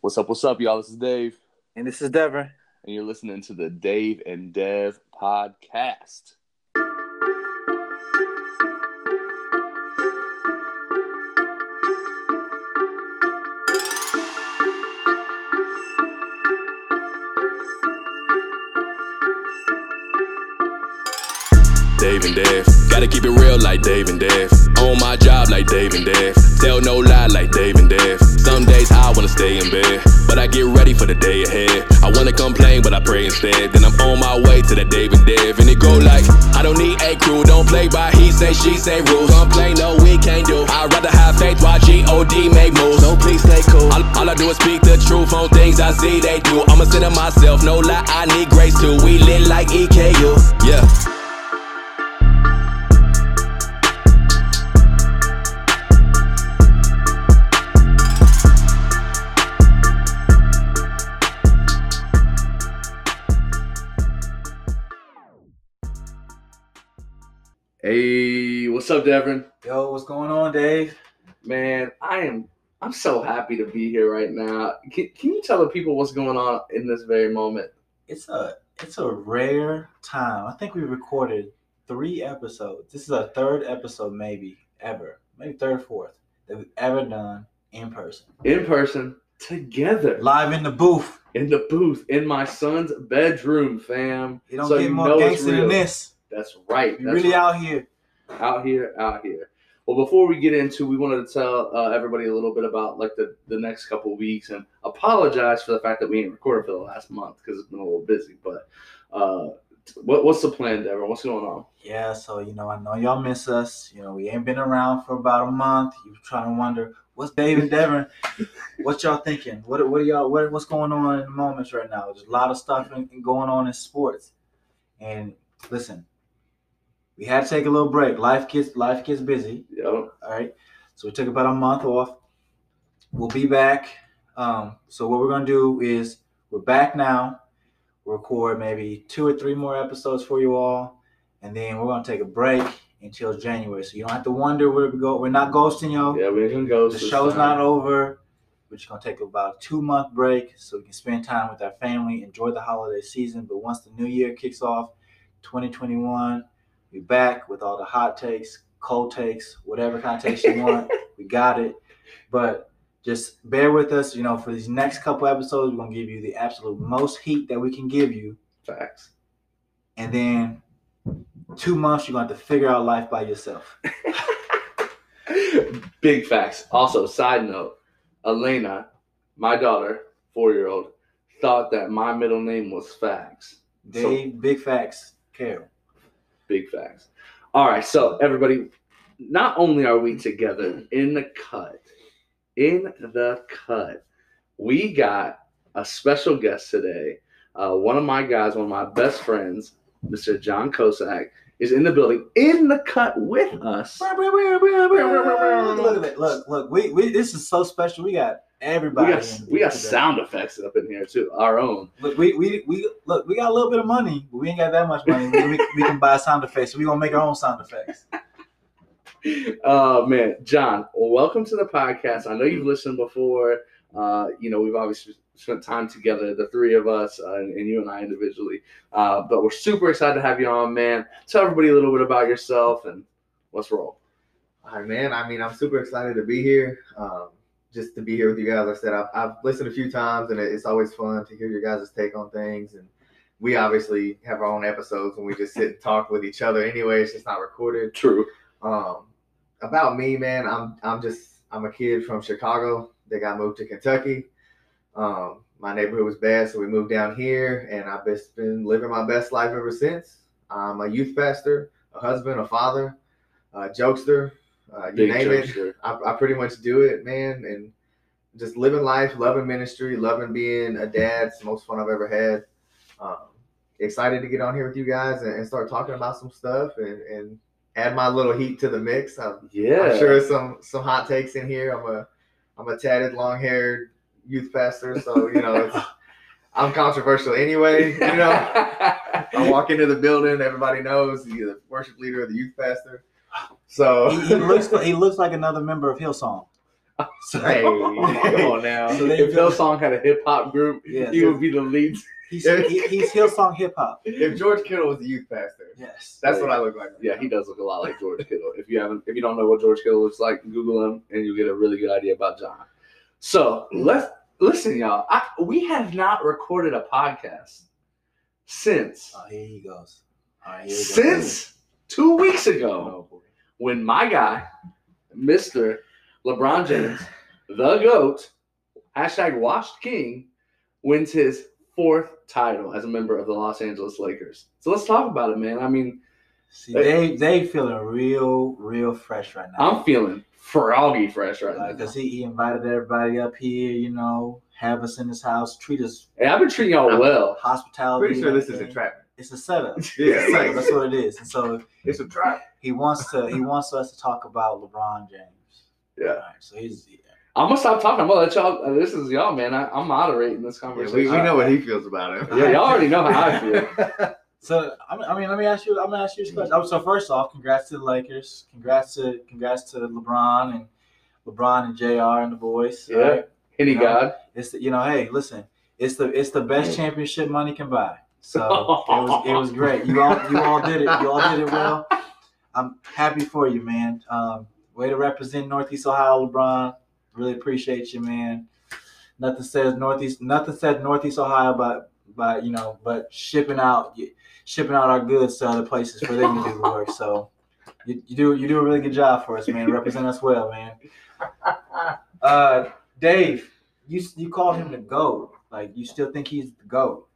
What's up? What's up, y'all? This is Dave, And this is Devin. and you're listening to the Dave and Dev podcast. Dave and Dev. Gotta keep it real like Dave and Dev. On my job like Dave and Dev. Tell no lie like Dave and Dev. Some days I wanna stay in bed, but I get ready for the day ahead. I wanna complain, but I pray instead. Then I'm on my way to the Dave and Dev. And it go like, I don't need a crew, don't play by he say, she say rules. Complain, no, we can't do. I'd rather have faith while G-O-D make moves. So please stay cool. All, all I do is speak the truth on things I see they do. I'ma sit in myself, no lie, I need grace too. We lit like EKU, yeah. Devin? Yo, what's going on, Dave? Man, I am I'm so happy to be here right now. Can, can you tell the people what's going on in this very moment? It's a it's a rare time. I think we recorded three episodes. This is our third episode, maybe ever, maybe third, fourth that we've ever done in person, In person, together, live in the booth. in the booth, in my son's bedroom, fam. You don't So get you more gangster than this. That's right. We That's really right. out here. Out here, out here. Well, before we get into, we wanted to tell uh, everybody a little bit about like the, the next couple weeks and apologize for the fact that we ain't recorded for the last month because it's been a little busy. But uh, what, what's the plan, Devin? What's going on? Yeah, so you know, I know y'all miss us. You know, we ain't been around for about a month. You trying to wonder what's Dave and Devin? what y'all thinking? What what are y'all what, what's going on in the moments right now? There's a lot of stuff going on in sports. And listen, we had to take a little break. Life gets life gets busy. Yo, All right. So we took about a month off. We'll be back. Um, so what we're gonna do is we're back now. We'll record maybe two or three more episodes for you all, and then we're gonna take a break until January. So you don't have to wonder where we go. We're not ghosting y'all. yeah, we can go. The show's not over. We're just gonna take about a two month break so we can spend time with our family, enjoy the holiday season. But once the new year kicks off, 2021, we back with all the hot takes, cold takes, whatever kind of takes you want. we got it. But just bear with us. You know, for these next couple episodes, we're gonna give you the absolute most heat that we can give you, facts. and then two months you're gonna have to figure out life by yourself. Big facts. Also, side note, Elena, my daughter, four year old, thought that my middle name was Facts. So- Dave, big facts, Carol. Big facts. All right, so everybody, not only are we together in the cut, in the cut, we got a special guest today. Uh, one of my guys, one of my best friends, Mr. John Kosak, is in the building, in the cut with us. Look at that! Look, look. We, we this is so special. We got everybody. We everybody. got we got sound effects up in here too, our own. Look, we, we we look. We got a little bit of money, but we ain't got that much money. We, we, we can buy sound effects. So we gonna make our own sound effects. Oh man, John, welcome to the podcast. I know you've listened before. Uh, you know, we've obviously spent time together, the three of us, uh, and, and you and I individually. Uh, but we're super excited to have you on, man. Tell everybody a little bit about yourself and let's roll. All right, man. I mean, I'm super excited to be here. Um, just to be here with you guys. Like I said I've, I've listened a few times, and it's always fun to hear your guys' take on things. And we obviously have our own episodes when we just sit and talk with each other. Anyway, it's just not recorded. True. Um, about me, man. I'm I'm just I'm a kid from Chicago. They got moved to Kentucky. Um, my neighborhood was bad, so we moved down here, and I've been living my best life ever since. I'm a youth pastor, a husband, a father, a jokester. Uh, you Big name it. I, I pretty much do it, man, and just living life, loving ministry, loving being a dad. It's the most fun I've ever had. Um, excited to get on here with you guys and, and start talking about some stuff and, and add my little heat to the mix. I'm, Yeah. I'm sure some some hot takes in here. I'm a I'm a tatted, long haired youth pastor, so you know it's, I'm controversial anyway. You know, I walk into the building, everybody knows he's the worship leader, the youth pastor. So He, he looks he looks like another member of Hillsong. So, Hey, come on now. So if Hillsong had a hip hop group, Yes. he would be the lead. he's, he, he's Hillsong hip hop. If George Kittle was the youth pastor, Yes. that's what I look like. Yeah, he does look a lot like George Kittle. If you haven't, if you don't know what George Kittle looks like, Google him and you'll get a really good idea about John. So let's listen, y'all. I, we have not recorded a podcast since Oh, here he goes. Right, here he goes. since two weeks ago Oh, when my guy, Mister LeBron James, the goat, hashtag Washed King, wins his fourth title as a member of the Los Angeles Lakers. So let's talk about it, man. I mean, See, they they feeling real, real fresh right now. I'm feeling froggy fresh right now. because he, he invited everybody up here, you know, have us in his house, treat us Hey, I've been treating y'all well. hospitality. Pretty sure this is a trap. It's a setup. Yeah, It's a setup. that's what it is. And so It's a trap. he wants to he wants us to talk about LeBron James. Yeah. All right, so he's I'm gonna stop talking. I'm gonna let y'all. uh, This is y'all, man. I, I'm moderating this Yeah, conversation. we, we know what he feels about it. Yeah, y'all already know how I feel. so I mean, let me ask you. I'm gonna ask you this question. Oh, So first off, congrats to the Lakers. Congrats to congrats to LeBron and LeBron and Jr. and the boys. Yeah. right? Any No. God. It's the, you know, hey, listen, it's the it's the best championship money can buy. So it was it was great. You all you all did it. You all did it well. I'm happy for you, man. Um, way to represent Northeast Ohio, LeBron. Really appreciate you, man. Nothing says Northeast. Nothing says Northeast Ohio, but but you know, but shipping out shipping out our goods to other places for them to do the work. So you, you do you do a really good job for us, man. Represent us well, man. Uh, Dave, you you call him the goat. Like you still think he's the goat?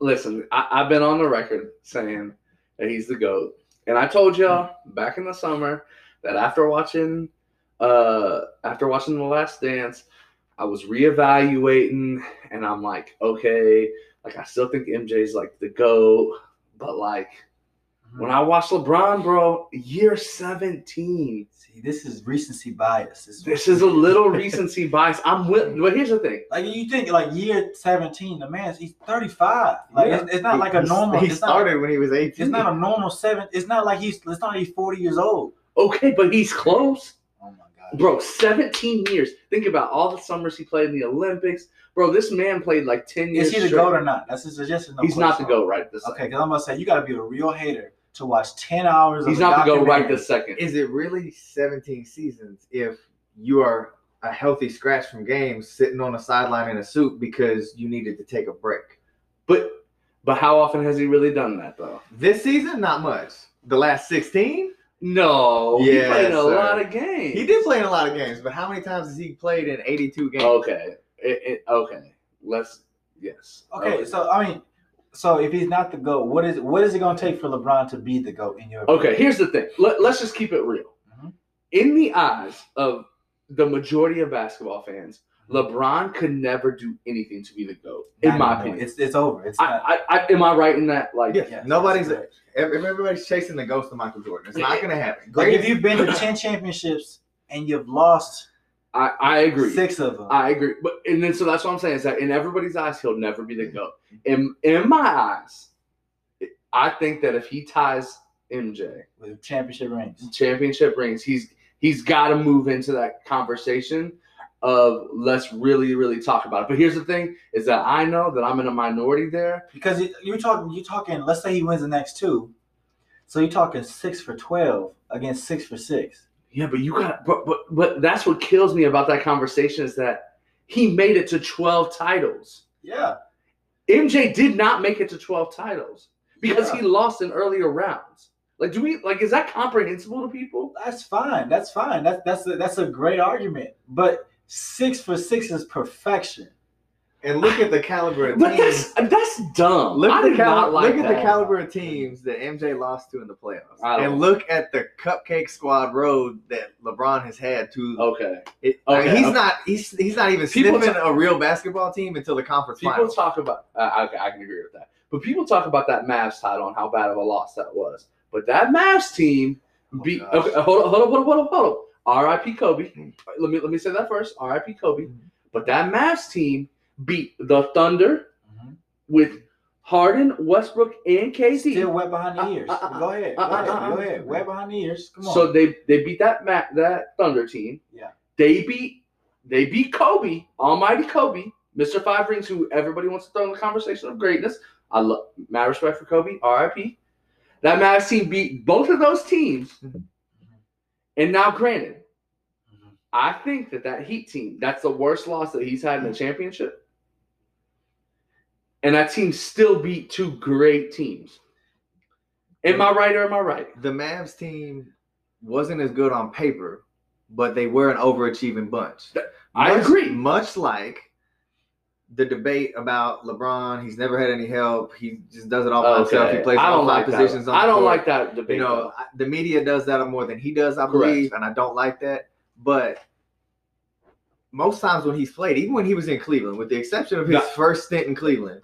Listen, I, I've been on the record saying that he's the goat, and I told y'all back in the summer that after watching, uh, after watching The Last Dance, I was reevaluating, and I'm like, okay, like I still think MJ's like the goat, but like uh-huh. when I watch LeBron, bro, year 17. See, this is recency bias. This is a little recency bias. I'm with, but here's the thing. like you think like year seventeen. The man, he's thirty five. Like Yeah. it's, it's not like a normal. He started when he was 18. it's not a normal seven. It's not like he's. It's not like he's forty years old. Okay, but he's close. My god, Bro, 17 years. Think about all the summers he played in the Olympics. Bro, this man played like 10 years. Is he the straight. goat or not? That's his suggestion. He's not the goat right this Okay, because I'm gonna say you got to be a real hater to watch ten hours. He's a not the goat right documentary. this second. Is it really 17 seasons if you are a healthy scratch from games sitting on a sideline in a suit because you needed to take a break? But but how often has he really done that though? This season, not much. The last 16, No, he played in a sir. lot of games. he did play in a lot of games, but how many times has he played in 82 games? Okay, it, it, okay. Let's yes. Okay, so I mean, so if he's not the goat, what is what is it gonna take for LeBron to be the goat in your? Opinion? Okay, here's the thing. Let, let's just keep it real. Mhm. In the eyes of the majority of basketball fans, LeBron could never do anything to be the GOAT, in my opinion. it's it's over. It's I, not. I, I, am I right in that? Like, Yeah, yes, nobody's. that's correct. If if everybody's chasing the ghost of Michael Jordan, it's not going to happen. Like if you've been to ten championships and you've lost I, I agree. six of them, I agree. But and then so that's what I'm saying is that in everybody's eyes, he'll never be the mm-hmm. GOAT. In in my eyes, I think that if he ties MJ with championship rings. championship rings, he's he's got to move into that conversation of let's really really talk about it. But here's the thing: is that I know that I'm in a minority there. Because you- you're talking, you're talking. Let's say he wins the next two, so you're talking six for twelve against six for six. Yeah, but you got but but but that's what kills me about that conversation is that he made it to 12 titles. Yeah, MJ did not make it to 12 titles because Yeah. he lost in earlier rounds. Like, do we like? Is that comprehensible to people? that's fine. That's fine. That's that's a, that's a great argument. But six for six is perfection. and look at the caliber of But teams. that's that's dumb. Look I at the did cal- not like look at the caliber of teams that MJ lost to in the playoffs, I and look at the cupcake squad road that LeBron has had to. Okay, it, okay, he's okay. not. He's he's not even People sniffing ta- a real basketball team until the conference people finals. talk about. Uh, okay, I can agree with that. But people talk about that Mavs title and how bad of a loss that was. But that Mavs team beat. Oh, gosh. okay, hold on, hold on, hold on, hold on, hold on. R.I.P. Kobe. Let me let me say that first. R.I.P. Kobe. But that Mavs team beat the Thunder Mhm. with Harden, Westbrook, and KD. Still wet behind the Uh, ears. uh, uh, go ahead. Go uh, uh, ahead. Go uh. ahead. Wet behind the ears. Come on. So they they beat that Ma- that Thunder team. Yeah. They beat they beat Kobe, Almighty Kobe, Mr. Five Rings, who everybody wants to throw in the conversation of greatness. I love mad respect for Kobe, R.I.P. That Mavs team beat both of those teams, and now, granted, Mhm. I think that that Heat team that's the worst loss that he's had in the championship, and that team still beat two great teams. Am I right or am I right? The Mavs team wasn't as good on paper, but they were an overachieving bunch. I Much- agree. Much like the debate about LeBron, he's never had any help. He just does it all by himself. He plays I all don't five like positions on I don't court. like that debate. You know. I- the media does that more than he does, I Correct. believe, and I don't like that. But most times when he's played, even when he was in Cleveland, with the exception of his first stint in Cleveland,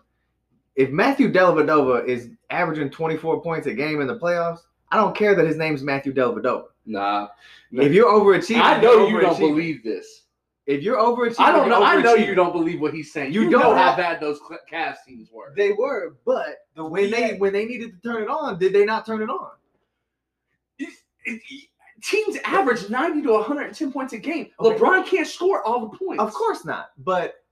if Matthew Dellavedova is averaging 24 points a game in the playoffs, I don't care that his name's Matthew Dellavedova. nah. If you're overachieving, I know you're don't believe this. If you're overachieving, I don't know. I know you don't believe what he's saying. You You, don't know how bad those Cl- Cavs teams were. They were, but The when they when they needed to turn it on, did they not turn it on? It- it- teams average 90 to 110 points a game. Okay. LeBron can't score all the points. Of course not. But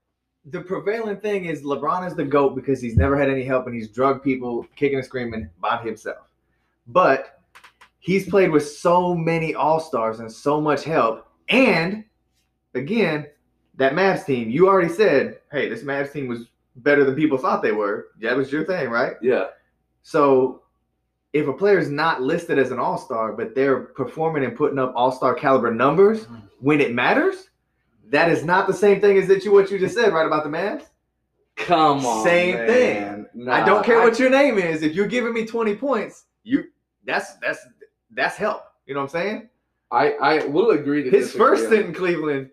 the prevailing thing is LeBron is the GOAT because he's never had any help and he's drugged people kicking and screaming by himself. But he's played with so many all-stars and so much help. And again, that Mavs team, you already said, hey, this Mavs team was better than people thought they were. That was your thing, right? Yeah. So if a player is not listed as an all-star, but they're performing and putting up all-star caliber numbers Mhm. when it matters, that is not the same thing as that you what you just said, right about the Mavs. Come on. Same man. thing. Nah, I don't care I- what your name is. If you're giving me 20 points, you that's that's that's help. You know what I'm saying? I, I will agree to His disagree first on stint in Cleveland,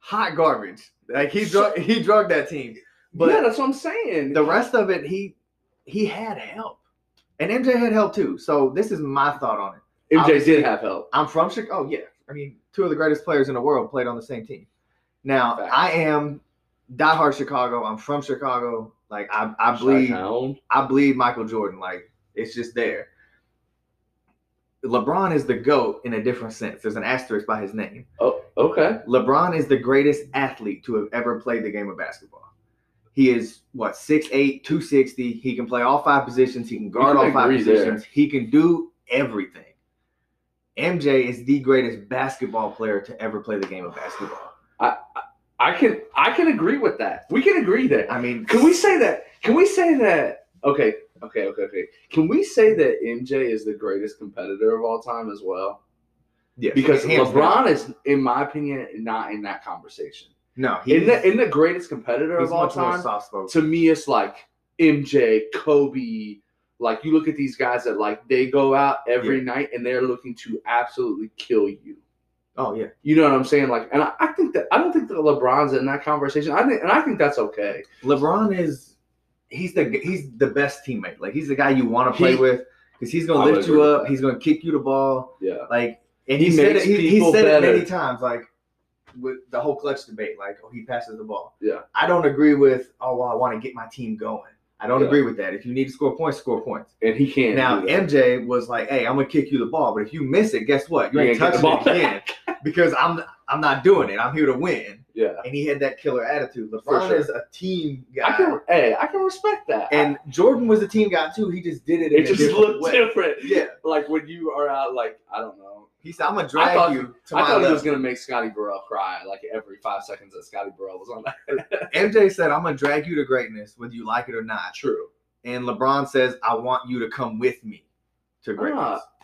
hot garbage. Like he drug he drugged that team. But yeah, that's what I'm saying. the rest of it, he he had help. And MJ had help too. So this is my thought on it. MJ obviously- did have help. I'm from Chicago. Oh yeah, I mean, two of the greatest players in the world played on the same team. Now. I am diehard Chicago. I'm from Chicago. Like I, I bleed, Chi-town. I bleed Michael Jordan. Like it's just there. LeBron is the goat in a different sense. There's an asterisk by his name. Oh, okay. LeBron is the greatest athlete to have ever played the game of basketball. He is what 6'8", 260. He can play all five positions. He can guard can all five agree there. positions. He can do everything. MJ is the greatest basketball player to ever play the game of basketball. I can I can agree with that. We can agree there. I mean, Can we say that? Can we say that? Okay, okay, okay, okay. Can we say that MJ is the greatest competitor of all time as well? Yes, Because hands down. LeBron is, in my opinion, not in that conversation. no, In he's, the in the greatest competitor of all time, to me, it's like MJ, Kobe. Like you look at these guys that like they go out every night and they're looking to absolutely kill you. oh yeah, You know what I'm saying? Like, and I, I think that I don't think that LeBron's in that conversation. I think, and I think that's okay. LeBron is he's the he's the best teammate. Like he's the guy you want to play He- with because he's gonna would lift you up. He's gonna kick you the ball. Yeah. Like, and He he, said it. He, he said it many times. Like with the whole clutch debate. Like, oh, he passes the ball. Yeah. I don't agree with. Oh, well, I want to get my team going. I don't Yeah. agree with that. If you need to score points, score points. And he can't. now. MJ was like, "Hey, I'm gonna kick you the ball, but if you miss it, guess what? You You ain't the touching ball it again because I'm I'm not doing it. I'm here to win." Yeah. And he had that killer attitude. LeBron sure. is a team guy. I can, hey, I can respect that. And Jordan was a team guy too. He just did it. In it just different looked way. different. Yeah. Like when you are out, like I don't know. He said, "I'm gonna I drag thought, you to I thought he was gonna make Scotty Burrell cry like every five seconds that Scotty Burrell was on that. MJ said, "I'm gonna drag you to greatness, whether you like it or not." True. And LeBron says, "I want you to come with me to greatness." Ah,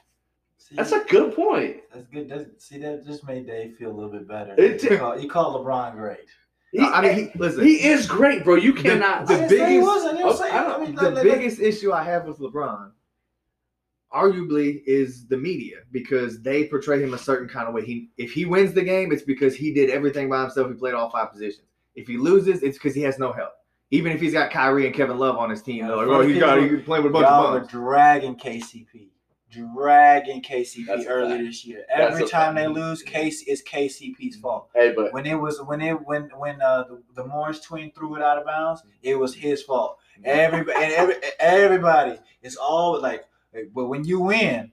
See, that's a good point. that's good. That's, see, that just made Dave feel a little bit better. It you, did. called, you called LeBron great. He, I mean, he, listen. he is great, bro. You cannot. the I he biggest- wasn't. You know Okay, saying? I oh, I mean, the like- like- biggest issue I have with LeBron, arguably, is the media because they portray him a certain kind of way. He, if he wins the game, it's because he did everything by himself. He played all five positions. If he loses, it's because he has no help. Even if he's got Kyrie and Kevin Love on his team, Yeah, they're like, "Oh, first he got people- he playing with a bunch Y'all of were bums." dragging KCP, dragging KCP That's fact. this year. Every time they lose, Casey it's KCP's fault. Hey, but When it was when it when when uh, the, the Morris twin threw it out of bounds, it was his fault. Everybody and every, everybody, it's all like, but when you win,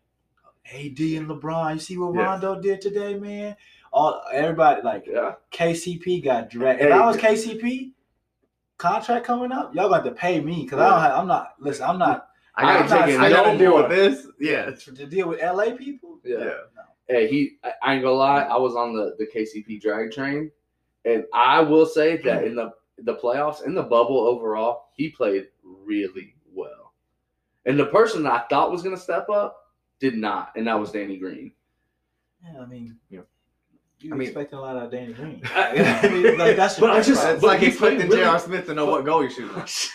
AD and LeBron, you see what Yeah. Rondo did today, man. all everybody like Yeah. KCP got dragged. If I was KCP, contract coming up, y'all got to pay me because I don't. Have, I'm not. Listen, I'm not I I'm gotta not it. I gotta deal with this. Yeah. to, to deal with LA people. Yeah. Yeah. Hey, he. I- I ain't gonna lie. I was on the the KCP drag train, and I will say that in the the playoffs in the bubble overall, he played really well. And the person that I thought was gonna step up did not, and that was Danny Green. Yeah, I mean, Yeah. you I mean- expecting a lot out of Danny Green. I- I mean, like that's But I just- It's but like he played expecting really- J.R. Smith to know what goal you shoot.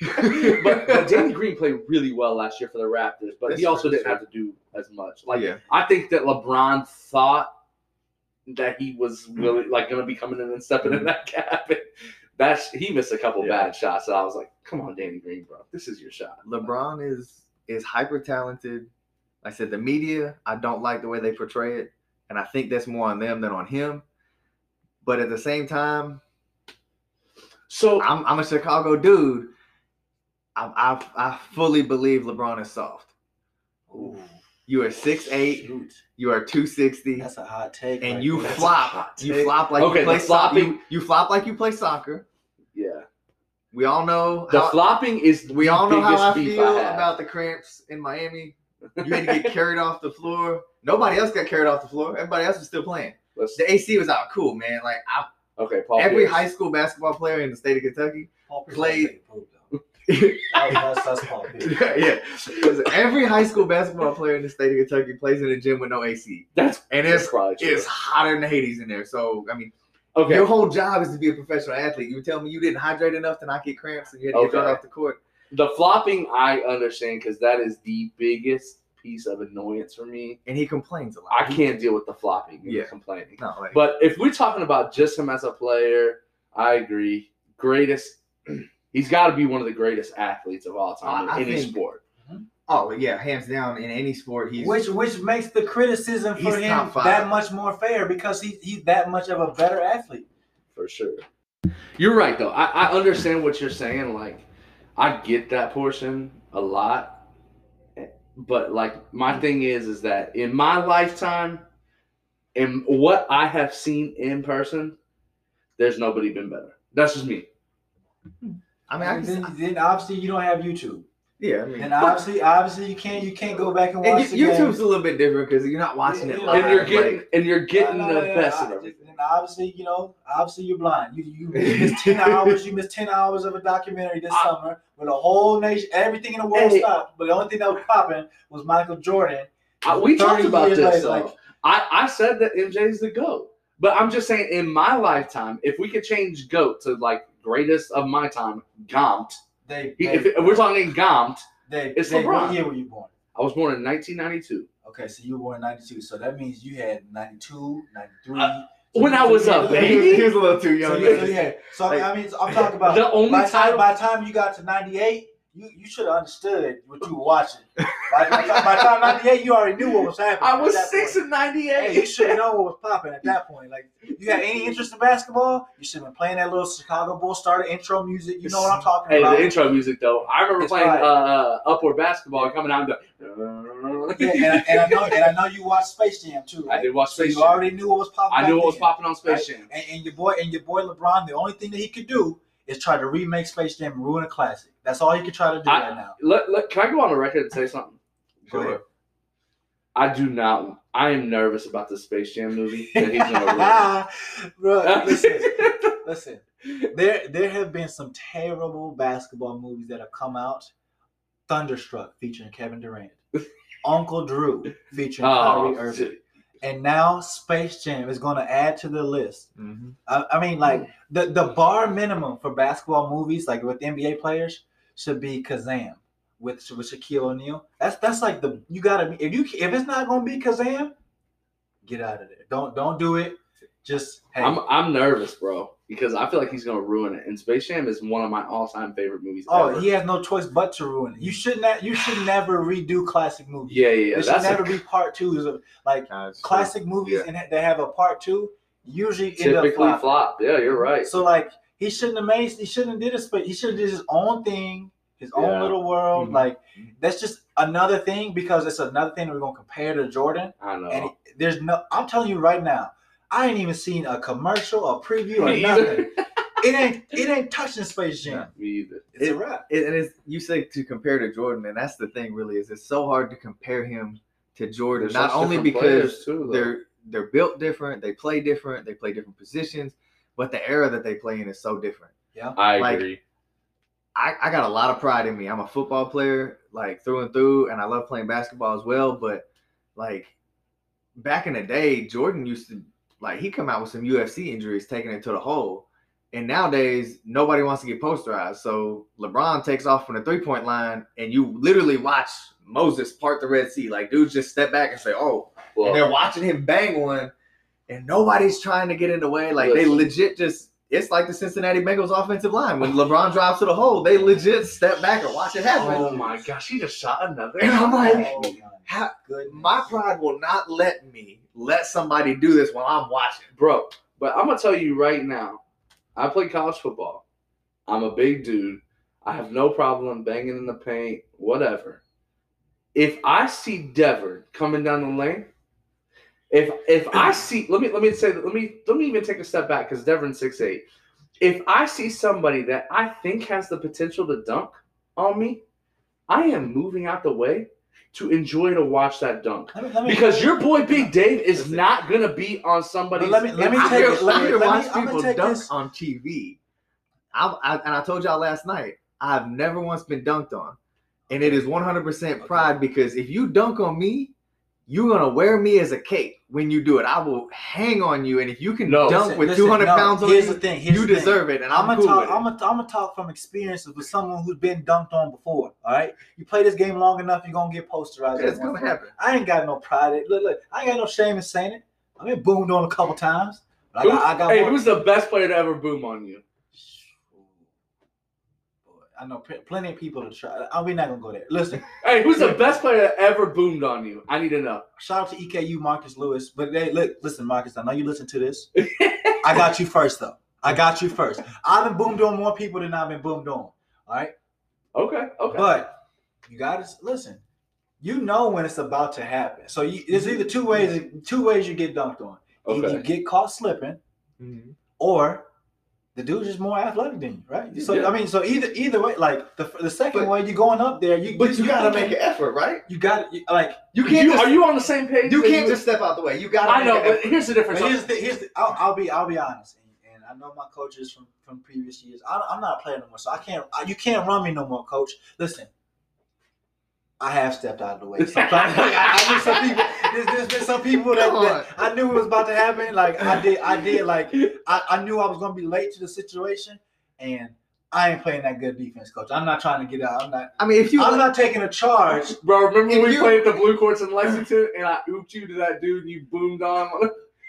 but, but Danny Green played really well last year for the Raptors, but That's he also didn't have to do as much. Like yeah. I think that LeBron thought that he was really mm. like going to be coming in and stepping in mm. that gap. And that's he missed a couple Yeah. bad shots. And I was like, "Come on, Danny Green, bro, this is your shot." LeBron is is hyper talented. Like I said the media, I don't like the way they portray it, and I think that's more on them than on him. But at the same time, So I'm I'm a Chicago dude. I I, I fully believe LeBron is soft. Ooh, You are six eight. shoot. You are two sixty, That's a hot take. and right you there. flop. You flop like Okay, you play the flopping- soccer. You, you flop like you play soccer. yeah, We all know the how, flopping is we the all know how I feel have. about the cramps in Miami. You had to get carried off the floor. Nobody else got carried off the floor. Everybody else was still playing. Let's- The AC was out. Cool, man. Like I, okay, Paul. every Pierce. high school basketball player in the state of Kentucky. Paul played- that's, that's yeah, Listen, every high school basketball player in the state of Kentucky plays in a gym with no AC, that's and it's it's hotter than Hades in there. So I mean, okay. your whole job is to be a professional athlete. You tell me you didn't hydrate enough to not get cramps, and you had to get thrown Okay. off the court. The flopping, I understand because that is the biggest piece of annoyance for me. And he complains a lot. I can't deal with the flopping and Yeah. the complaining. No, like, But if we're talking about just him as a player, I agree. Greatest, he's got to be one of the greatest athletes of all time I- I in any think- sport. oh yeah, hands down in any sport, he's Which which makes the criticism for him that much more fair because he, he's that much of a better athlete. for sure. You're right though. I, I understand what you're saying. Like, I get that portion a lot. But like my thing is is that in my lifetime and what I have seen in person, there's nobody been better. That's just me. Hmm. I mean, I can, then, then obviously you don't have YouTube. yeah, I mean, And obviously, obviously you can't you can't go back and and watch y- the game. YouTube's a little bit different because you're not watching it live. And you're getting like- and you're getting No, the no, no, best of everything. And obviously, you know, obviously you're blind. You you miss ten hours. You missed ten hours of a documentary this I- summer when the whole nation, everything in the world Hey. stopped. But the only thing that was popping was Michael Jordan. Uh, we talked about years this. later, like- I, I said that MJ's the GOAT. But I'm just saying, in my lifetime, if we could change GOAT to like greatest of my time, Gomt. They, they, If, if we're talking Gomt, they, it's they, LeBron. What year were you born? I was born in 1992. Okay, so you were born in '92. So that means you had '92, '93. Uh, when I was a he, was, baby? he was a little too So, young. yeah, so, yeah. so I mean, I'm talking about The only by the time title- by the time you got to '98, you, you should have understood what you were watching. By, by, time- by time '98, you already knew what was happening. I was six point. in '98. Hey, you should have known what was popping at that point. Like, you had any interest in basketball? You should have been playing that little Chicago Bulls starter intro music. You know what I'm talking Hey, about? the intro music though. I remember It's playing right. uh, upward basketball and coming out and Yeah, and, I- and I know, and I know you watched Space Jam too. I did watch So Space you already knew what was popping. I knew what was popping on Space Right? Jam. And, and your boy and your boy LeBron, the only thing that he could do is try to remake Space Jam and ruin a classic. That's all you can try to do I- right now. Let, let, can I go on the record and say something? Go ahead. I do not. I am nervous about the Space Jam movie that he's gonna Bro, listen, listen. There, there have been some terrible basketball movies that have come out. Thunderstruck featuring Kevin Durant, Uncle Drew featuring oh, Kyrie oh, Irving, shit. And now Space Jam is going to add to the list. Mhm. I, I mean, like the the bar minimum for basketball movies, like with NBA players, should be Kazam with with Shaquille O'Neal. That's that's like the you gotta be if you if it's not gonna be Kazam, get out of there. Don't don't do it. Just hey, I'm I'm nervous, bro, because I feel like he's gonna ruin it. And Space Jam is one of my all-time favorite movies. oh, ever. he has no choice but to ruin it. You should not. You should never redo classic movies. yeah, yeah, yeah. There should That's never a, be part twos of like Nah, it's classic movies, Yeah. and they have a part two. Usually end up typically flopping. flop. Yeah, you're right. So like he shouldn't have made he shouldn't have did a space. He should have did his own thing, his own Yeah. little world. Mhm. Like that's just another thing because it's another thing we're gonna compare to Jordan. I know. And it- there's no I'm telling you right now, I ain't even seen a commercial or preview or Me either. nothing. It ain't it ain't touching Space Jam. Me either. It's a wrap. It- and it's you say to compare to Jordan, and that's the thing. Really, is it's so hard to compare him to Jordan. They're not only because too, they're they're built different, they play different, they play different positions, but the era that they play in is so different. Yeah, I like- agree. I, I got a lot of pride in me. I'm a football player, like through and through, and I love playing basketball as well. But like back in the day, Jordan used to like he come out with some UFC injuries, taking it to the hole. And nowadays, nobody wants to get posterized. So LeBron takes off from the three point line, and you literally watch Moses part the Red Sea. Like dudes just step back and say, "Oh," Well, and they're watching him bang one, and nobody's trying to get in the way. Like they legit just. It's like the Cincinnati Bengals offensive line. When LeBron drives to the hole, they legit step back and watch it happen. oh my gosh, he just shot another. And I'm like, Oh my How, goodness. my pride will not let me let somebody do this while I'm watching. bro. But I'm gonna tell you right now, I play college football. I'm a big dude. I have no problem banging in the paint, whatever. If I see Devin coming down the lane, if if I see, let me let me say, let me let me even take a step back because Devin's six eight. If I see somebody that I think has the potential to dunk on me, I am moving out the way to enjoy to watch that dunk. Let me- let me- Because your boy Big Dave is not gonna be on somebody's. Let me- let me take can, it- let me- let me- watch I'm people take dunk this- on TV. I, I, and I told y'all last night, I've never once been dunked on. And it is 100% pride because if you dunk on me, you're going to wear me as a cape when you do it. I will hang on you. And if you can No. dunk Listen, with listen, 200 no, pounds on here's you, the thing. Here's you the thing. deserve it. And I'm I'm, gonna cool talk. I'm gonna, I'm gonna talk from experiences with someone who's been dunked on before. All right, you play this game long enough, you're gonna get posterized. it's gonna point. happen. I ain't got no pride. Look, look, I ain't got no shame in saying it. I've been boomed on a couple times. But I got, I got hey, who's the best player to ever boom on you? I know pl- plenty of people to try. I, we're not gonna go there. Listen, Hey, who's the best player that ever boomed on you? I need to know. shout out to EKU Marcus Lewis. But hey, look, listen, Marcus. I know you listen to this. I got you first, though. I got you first. I've been boomed on more people than I've been boomed on. All right. Okay, okay. But you gotta listen. You know when it's about to happen. So you, there's mm-hmm. either two ways. Two ways you get dunked on. Either you get caught slipping, mm-hmm. or the dude's just more athletic than you, right? So Yeah. I mean, so either either way, like the the second But- way you're going up there, you But you, got to make an effort, right? You got to like. You You, can't just, are you on the same page? you can't just step out the way. You got to I know, but effort. here's the difference. But here's the here's the, I'll, I'll be I'll be honest, and, and I know my coaches from from previous years. I, I'm not a player no more, so I can't. I, you can't run me no more, coach. Listen, I have stepped out of the way. Sometimes I, I knew some people. There's, there's been some people that, that I knew it was about to happen. Like I did, I did. Like I, I knew I was gonna be late to the situation, and I ain't playing that good defense, coach. I'm not trying to get out. I'm not. I mean, if you I'm not taking a charge. Bro, remember when we you- played the Blue Courts in Lexington and I ooped you to that dude and you boomed on?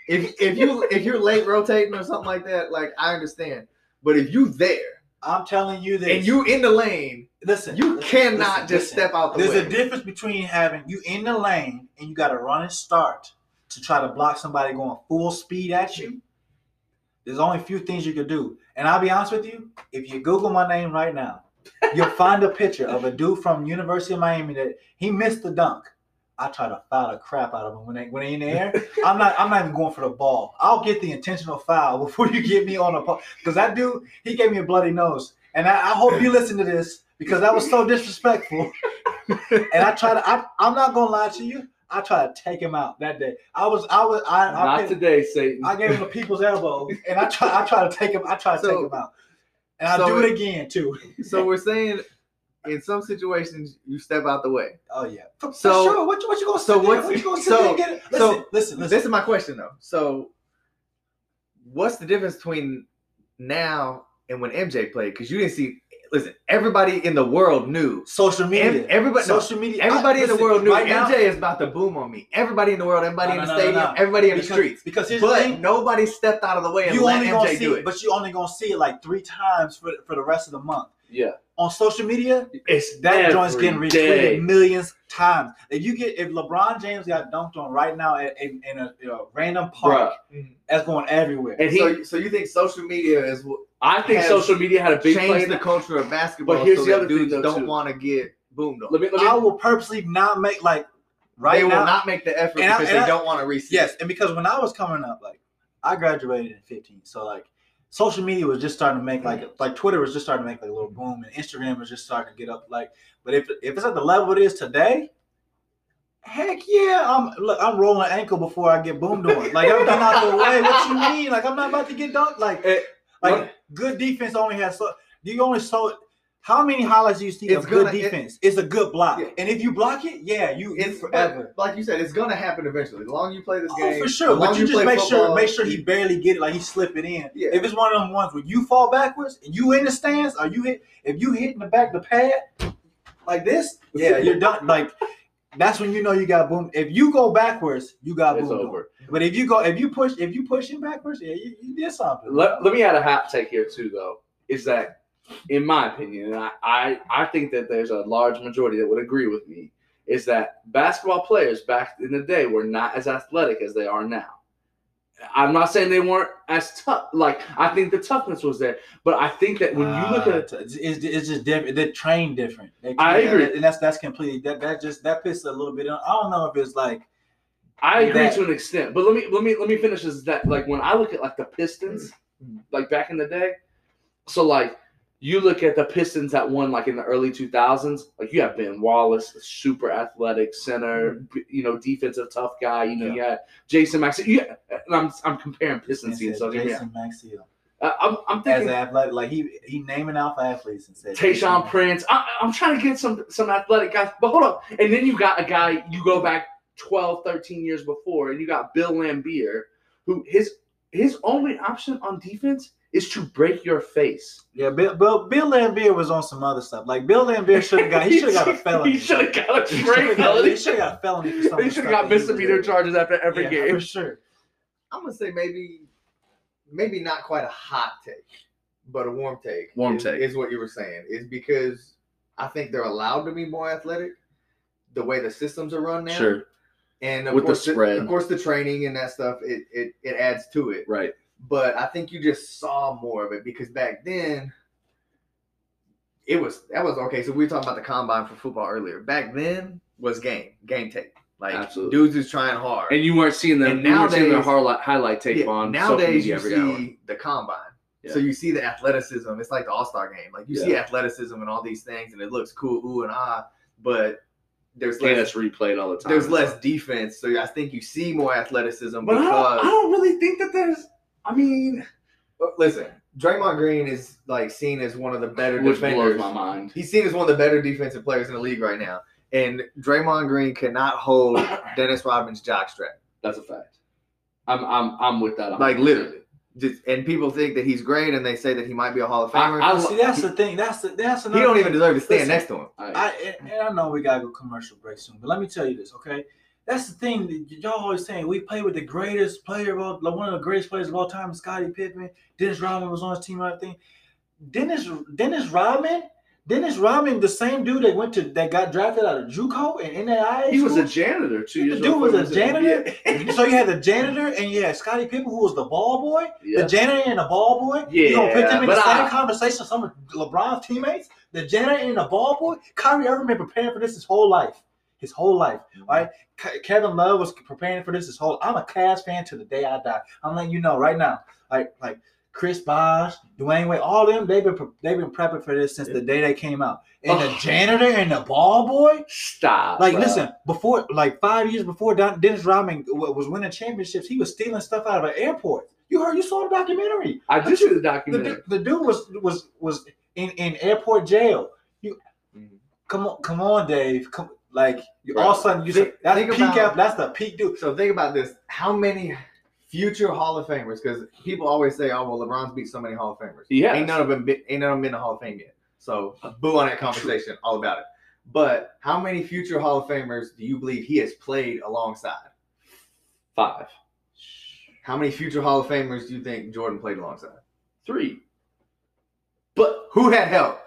if if you if you're late rotating or something like that, like I understand. But if you there I'm telling you this. and you in the lane, listen. you listen, cannot listen, just listen. step out the There's way. a difference between having you in the lane and you got to run and start to try to block somebody going full speed at you. There's only a few things you could do. And I'll be honest with you, if you Google my name right now, you'll find a picture of a dude from University of Miami that he missed the dunk. I try to foul the crap out of him when they when they in the air. I'm not I'm not even going for the ball. I'll get the intentional foul before you get me on a ball. Because that dude, he gave me a bloody nose. And I, I hope you listen to this because that was so disrespectful. and I try to I, I'm not gonna lie to you. I tried to take him out that day. I was I was I I, Not today, Satan. I gave him a people's elbow and I try I try to take him I try to So- take him out. And I so do it it- again too. so we're saying in some situations you step out the way. Oh yeah. For, So- for sure. What you what you gonna so what's- what you gonna sit so- there? Listen, so listen, listen. This is my question though. So what's the difference between now and when MJ played? Because you didn't see listen, everybody in the world knew. social media. Ev- everybody no, social media. Everybody I- in the listen, world knew right MJ now- is about to boom on me. Everybody in the world, everybody No, in the no, stadium, everybody in because, the streets. Because here's the thing. nobody stepped out of the way and you let only gonna MJ see do it, it. but you only gonna see it like three times for for the rest of the month. yeah. On social media, It's that joint's getting retweeted day. millions times. If you get if LeBron James got dunked on right now at, in, in a, in a random park, Mhm. that's going everywhere. And he, so, so you think social media is what I think social media had a big play. changed in the culture of basketball But here's so the other thing, dudes though, don't want to get boomed on. Let me, let me, I will purposely not make like right they now. will not make the effort And I- because they I- don't want to receive. Yes, and because when I was coming up, like I graduated in 15, so like social media was just starting to make like like Twitter was just starting to make like a little boom, and Instagram was just starting to get up. Like, but if if it's at the level it is today, heck yeah, I'm look, I'm rolling ankle before I get boomed on. Like I'm getting out the way. What you mean? Like I'm not about to get dunked. Like like good defense only has so you only saw how many highlights do you see It's of good gonna- it- defense? it's a good block, Yeah. and if you block it, yeah, you It's it's forever. Like you said, it's gonna happen eventually. As long longer you play this Oh, game, for sure. But longer you just play make sure make sure he barely get it, like he slip it in. Yeah. If it's one of them ones where you fall backwards and you in the stands, or you hit if you hit in the back of the pad like this, yeah, you're done. Like that's when you know you got boom. If you go backwards, you got It's boom. over. But if you go, if you push, if you push him backwards, yeah, you, you did something. Let, let me add a hot take here too, though. Is that, in my opinion, and I, I I think that there's a large majority that would agree with me, is that basketball players back in the day were not as athletic as they are now. I'm not saying they weren't as tough. Like I think the toughness was there, but I think that when you look Uh, at it's, it's, it's just different. They train different. They I agree. and that's that's completely that that just that pisses a little bit. on- I don't know if it's like I agree that- to an extent, but let me let me let me finish this. That like when I look at like the Pistons, like back in the day, so like you look at the Pistons that won like in the early two thousands, like you have Ben Wallace, super athletic center, you know, defensive tough guy. You know, you had Jason Max. Yeah, and I'm I'm comparing Pistons teams, so hear me out. Jason Maxiell Uh, I'm I'm as thinking an athletic, like he he naming alpha athletes and said Tayshaun Prince. I, I'm trying to get some some athletic guys, but hold up. And then you got a guy, you go back 12, 13 years before, and you got Bill Laimbeer, who his his only option on defense is to break your face. Yeah, Bill, Bill Bill Laimbeer was on some other stuff. Like Bill Laimbeer should have got he should have got a felony. He should have got a He straight should have got, felony. he should have got a felony for some of He should have got that he was misdemeanor charges after every Yeah, game. for sure. I'm gonna say maybe, maybe not quite a hot take, but a warm take. Warm is, take. is what you were saying. Is because I think they're allowed to be more athletic, the way the systems are run now. Sure, And of With the course, spread. of course, the training and that stuff it, it it adds to it. right. But I think you just saw more of it because back then. It was that was okay. So we were talking about the combine for football earlier. Back then was game, game tape. Like Absolutely. dudes is trying hard. And you weren't seeing them. And you weren't seeing their highlight, highlight tape Yeah, on social nowadays media you every see hour. the combine. So you see the athleticism. It's like the All Star game. Like you see athleticism and all these things, and it looks cool, ooh and ah. But there's And less. it's replayed all the time. There's less defense, so I think you see more athleticism But I don't. I don't really think that there's. I mean, Listen, Draymond Green is like seen as one of the better which blows my mind. He's seen as one of the better defensive players in the league right now. And Draymond Green cannot hold Dennis Rodman's jockstrap. That's a fact. I'm I'm I'm with that. Like literally. Just, and people think that he's great, and they say that he might be a Hall of Famer. I- See, that's the thing. That's the that's another. he don't thing. even deserve to stand Listen, next to him. I, I and and I know we gotta go commercial break soon, but let me tell you this, okay? That's the thing that y'all always saying. We play with the greatest player of all, like one of the greatest players of all time, Scottie Pippen. Dennis Rodman was on his team, I think. Dennis Dennis Rodman, Dennis Rodman, the same dude that went to that got drafted out of JUCO and NAIA. he was a janitor two The dude was a janitor? So you had the janitor and you had Scottie Pippen, who was the ball boy. Yeah. The janitor and the ball boy. you gonna put them in the same I- conversation some of LeBron's teammates? The janitor and the ball boy? Kyrie Irving been preparing for this his whole life. His whole life. All right. Ke- Kevin Love was preparing for this his whole I'm a Cavs fan to the day I die. I'm letting you know right now. Like like Chris Bosh, Dwyane Wade, all them, they've been they've been prepping for this since the day they came out. And the janitor and the ball boy, Stop. like, bro. listen, before, like five years before Don, Dennis Rodman was winning championships, he was stealing stuff out of an airport. You heard, you saw the documentary. I did see the The, documentary. du- the dude was was was in, in airport jail. You Mhm. come on, come on, Dave. Come like you, Bro, all of a sudden you think- say that's think peak about- out. That's the peak dude. So think about this: how many future Hall of Famers? Because people always say, "Oh, well, LeBron's beat so many Hall of Famers." Yeah. Ain't none of them been, ain't none of them been the Hall of Fame yet. So boo on that conversation, all about it. But how many future Hall of Famers do you believe he has played alongside? Five, How many future Hall of Famers do you think Jordan played alongside? three. But Who had help?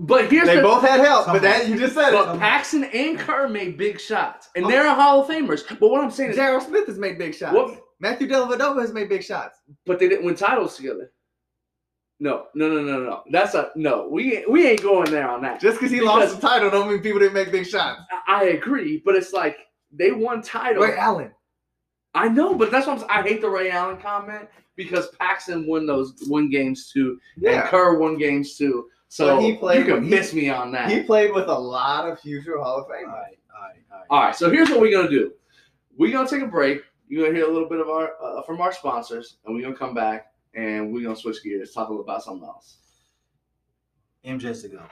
But here's They the both had help, but that you just said but it. Paxson and Kerr made big shots, and oh. they're Hall of Famers. But what I'm saying is, Gerald Smith has made big shots. What- Matthew Dellavedova has made big shots. but they didn't win titles together. No, no, no, no, no. That's a no. We ain't, we ain't going there on that. Just because he Because- lost the title, don't mean people didn't make big shots. I, I agree, but it's like they won titles. Wait, Allen. I know, but that's what I'm, I hate the Ray Allen comment because Paxson won those win games too, and Yeah. Kerr won games too. So But he played you can with- miss me on that. He played with a lot of future Hall of All Famers. right, all right, all right. All right, so here's what we're gonna do. We're gonna take a break. You're gonna hear a little bit of our uh, from our sponsors, and we're gonna come back and we're gonna switch gears, talk about something else. MJ's to go.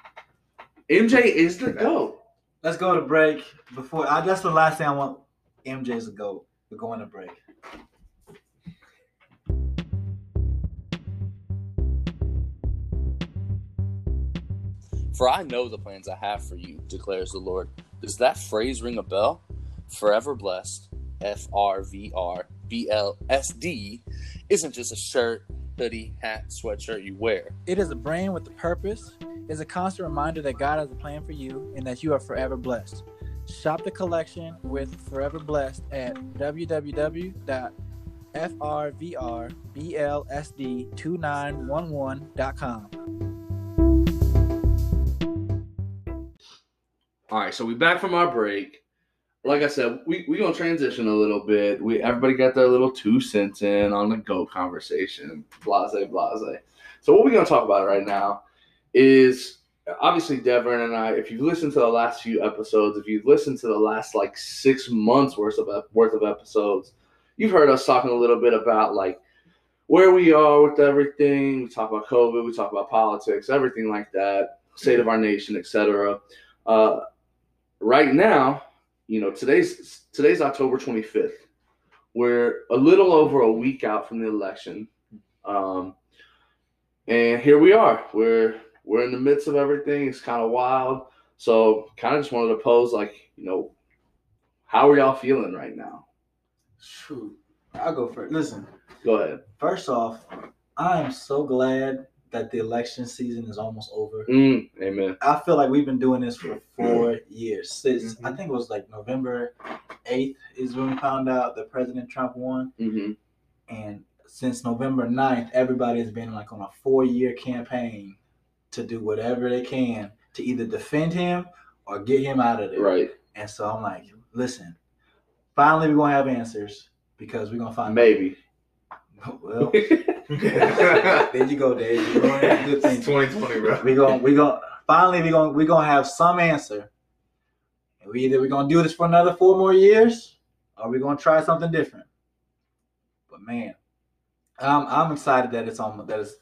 MJ is the goat. Let's go to break. Before I, that's the last thing I want. MJ's to go. We're going to break. For I know the plans I have for you, declares the Lord. Does that phrase ring a bell? Forever blessed, F R V R B L S D, isn't just a shirt, hoodie, hat, sweatshirt you wear. It is a brand with a purpose. It's a constant reminder that God has a plan for you and that you are forever blessed. Shop the collection with Forever Blessed at www.frvrbLSD2911.com. All right, so we back from our break. Like I said, we we gonna transition a little bit. We everybody got their little two cents in on the goat conversation. Blase, blase. So what we're gonna talk about right now is obviously Devin and I. If you've listened to the last few episodes, if you've listened to the last like six months worth of worth of episodes, you've heard us talking a little bit about like where we are with everything. We talk about COVID. We talk about politics, everything like that, state of our nation, etc. Uh, right now, you know, today's today's October 25th. We're a little over a week out from the election. Um, and here we are. We're we're in the midst of everything. It's kind of wild. So kind of just wanted to pose like, you know, how are y'all feeling right now? Shoot. I'll go first. Listen, Go ahead. first off, I am so glad that the election season is almost over. Mm, amen. I feel like we've been doing this for four years. Since I Mhm. think it was like November 8th is when we found out that President Trump won. hmm And since November 9th, everybody has been like on a four year campaign to do whatever they can to either defend him or get him out of there. Right. And so I'm like, listen, finally we're gonna have answers because we're gonna find Maybe. Well, there you go, Dave. You're doing a good thing. 2020, bro. We going we going finally we going we gonna have some answer. And we either we're gonna do this for another four more years, or we're gonna try something different. But man, I'm I'm excited that it's on that it's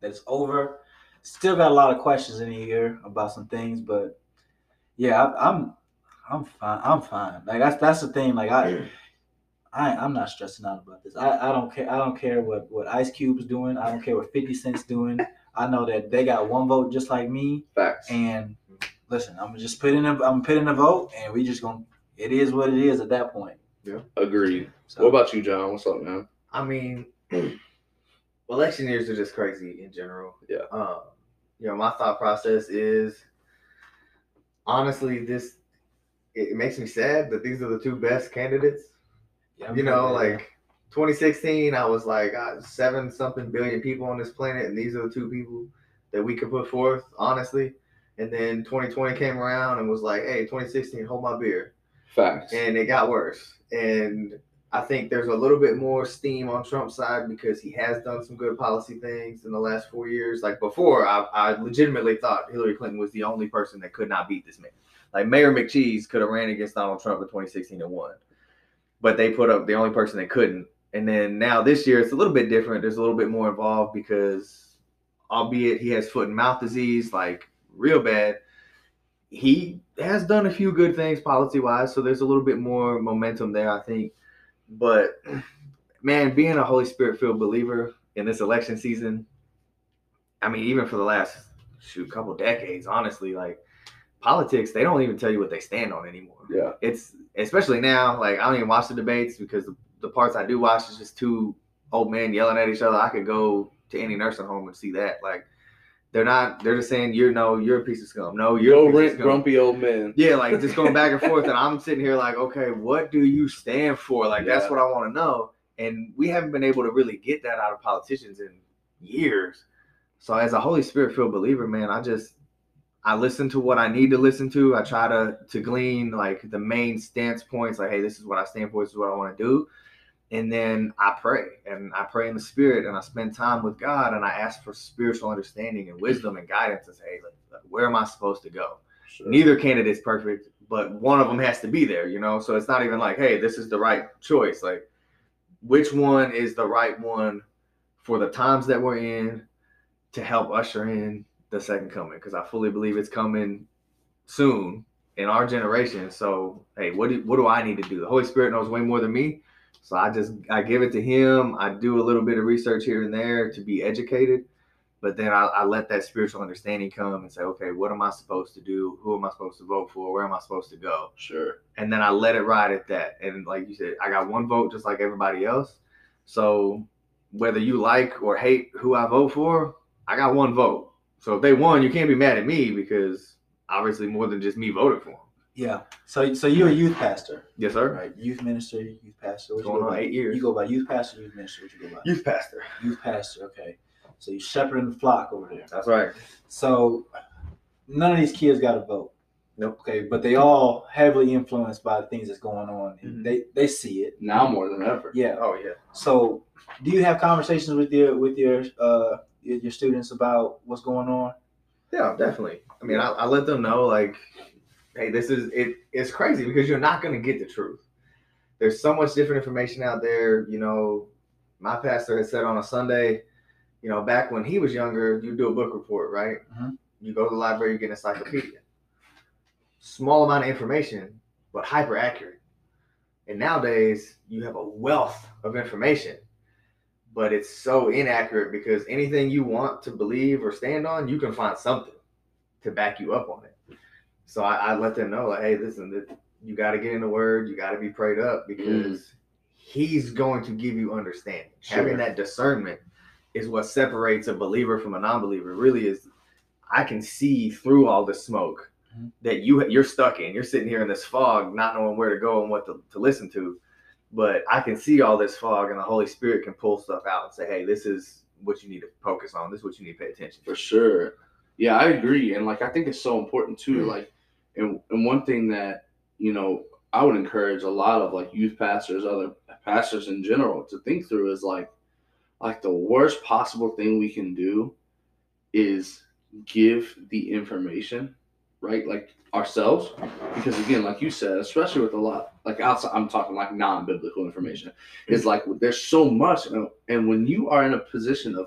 that it's over. Still got a lot of questions in here about some things, but yeah, I, I'm I'm fine. I'm fine. Like that's that's the thing. Like I. I, I'm not stressing out about this. I, I don't care. I don't care what, what Ice Cube's doing. I don't care what 50 Cent's doing. I know that they got one vote just like me. Facts. And listen, I'm just putting a, I'm putting a vote, and we just gonna. It is what it is at that point. Yeah, agreed. So What about you, John? What's up, man? I mean, election years are just crazy in general. Yeah. Um, you know, my thought process is honestly, this it, it makes me sad that these are the two best candidates. Yeah, You know, like 2016, I was like ah, seven something billion people on this planet, and these are the two people that we could put forth, honestly. And then 2020 came around and was like, hey, 2016, hold my beer Facts. and it got worse. And I think there's a little bit more steam on Trump's side because he has done some good policy things in the last four years. Like before, I, I legitimately thought Hillary Clinton was the only person that could not beat this man. Like Mayor McCheese could have ran against Donald Trump in 2016 and won, but they put up the only person that couldn't. And then now this year, it's a little bit different. There's a little bit more involved because, albeit he has foot and mouth disease, like real bad, he has done a few good things policy wise. So there's a little bit more momentum there, I think. But man, being a Holy Spirit filled believer in this election season, I mean, even for the last shoot couple decades, honestly, like politics, they don't even tell you what they stand on anymore. Yeah. It's especially now, like I don't even watch the debates because the, the parts I do watch is just two old men yelling at each other. I could go to any nursing home and see that. Like they're not they're just saying you're no, you're a piece of scum. No, you're Yo, a piece of rent scum. grumpy old man. Yeah, like just going back and forth, and I'm sitting here like, okay, what do you stand for? Like that's what I want to know. And we haven't been able to really get that out of politicians in years. So as a Holy Spirit filled believer, man, I just I listen to what I need to listen to. I try to to glean like the main stance points, like, hey, this is what I stand for, this is what I want to do. and then I pray and I pray in the spirit and I spend time with God and I ask for spiritual understanding and wisdom and guidance and say, hey, like, where am I supposed to go? Sure. Neither candidate's perfect, but one of them has to be there, you know? So it's not even like, hey, this is the right choice. Like, which one is the right one for the times that we're in to help usher in the second coming? Because I fully believe it's coming soon in our generation. So, hey, what do, what do I need to do? The Holy Spirit knows way more than me. So I just I give it to him. I do a little bit of research here and there to be educated, but then I, I let that spiritual understanding come and say, okay, what am I supposed to do? Who am I supposed to vote for? Where am I supposed to go? Sure. And then I let it ride at that. And like you said, I got one vote just like everybody else. So whether you like or hate who I vote for, I got one vote. So if they won, you can't be mad at me because obviously more than just me voted for them. Yeah. So so you're a youth pastor, Yes, sir. right? Youth minister, youth pastor. What Going go on by? eight years. You go by youth pastor, youth minister. What you go by? Youth pastor. Youth pastor. Okay. So you shepherding the flock over there. That's right. So none of these kids got a vote. Nope. Okay, but they all heavily influenced by the things that's going on. Mhm. They they see it. Now more than ever. Yeah. Oh yeah. So do you have conversations with your with your uh your, your students about what's going on? Yeah, definitely. I mean, I, I let them know like, hey, this is it. It's crazy because you're not gonna get the truth. There's so much different information out there. You know, my pastor had said on a Sunday, you know, back when he was younger, you do a book report, right? Mhm. You go to the library, you get an encyclopedia. Small amount of information, but hyper accurate. And nowadays, you have a wealth of information, but it's so inaccurate because anything you want to believe or stand on, you can find something to back you up on it. So I, I let them know, like, hey, listen, you got to get in the word, you got to be prayed up because he's going to give you understanding. Sure. Having that discernment is what separates a believer from a non-believer. Really, is I can see through all the smoke Mhm. that you you're stuck in. You're sitting here in this fog, not knowing where to go and what to, to listen to. But I can see all this fog, and the Holy Spirit can pull stuff out and say, "Hey, this is what you need to focus on. This is what you need to pay attention." To. For sure. Yeah, I agree. And like I think it's so important too. Mm. Like and and one thing that, you know, I would encourage a lot of like youth pastors, other pastors in general to think through is like like the worst possible thing we can do is give the information, right? Like ourselves. Because again, like you said, especially with a lot like outside I'm talking like non-biblical information, is like there's so much and, and when you are in a position of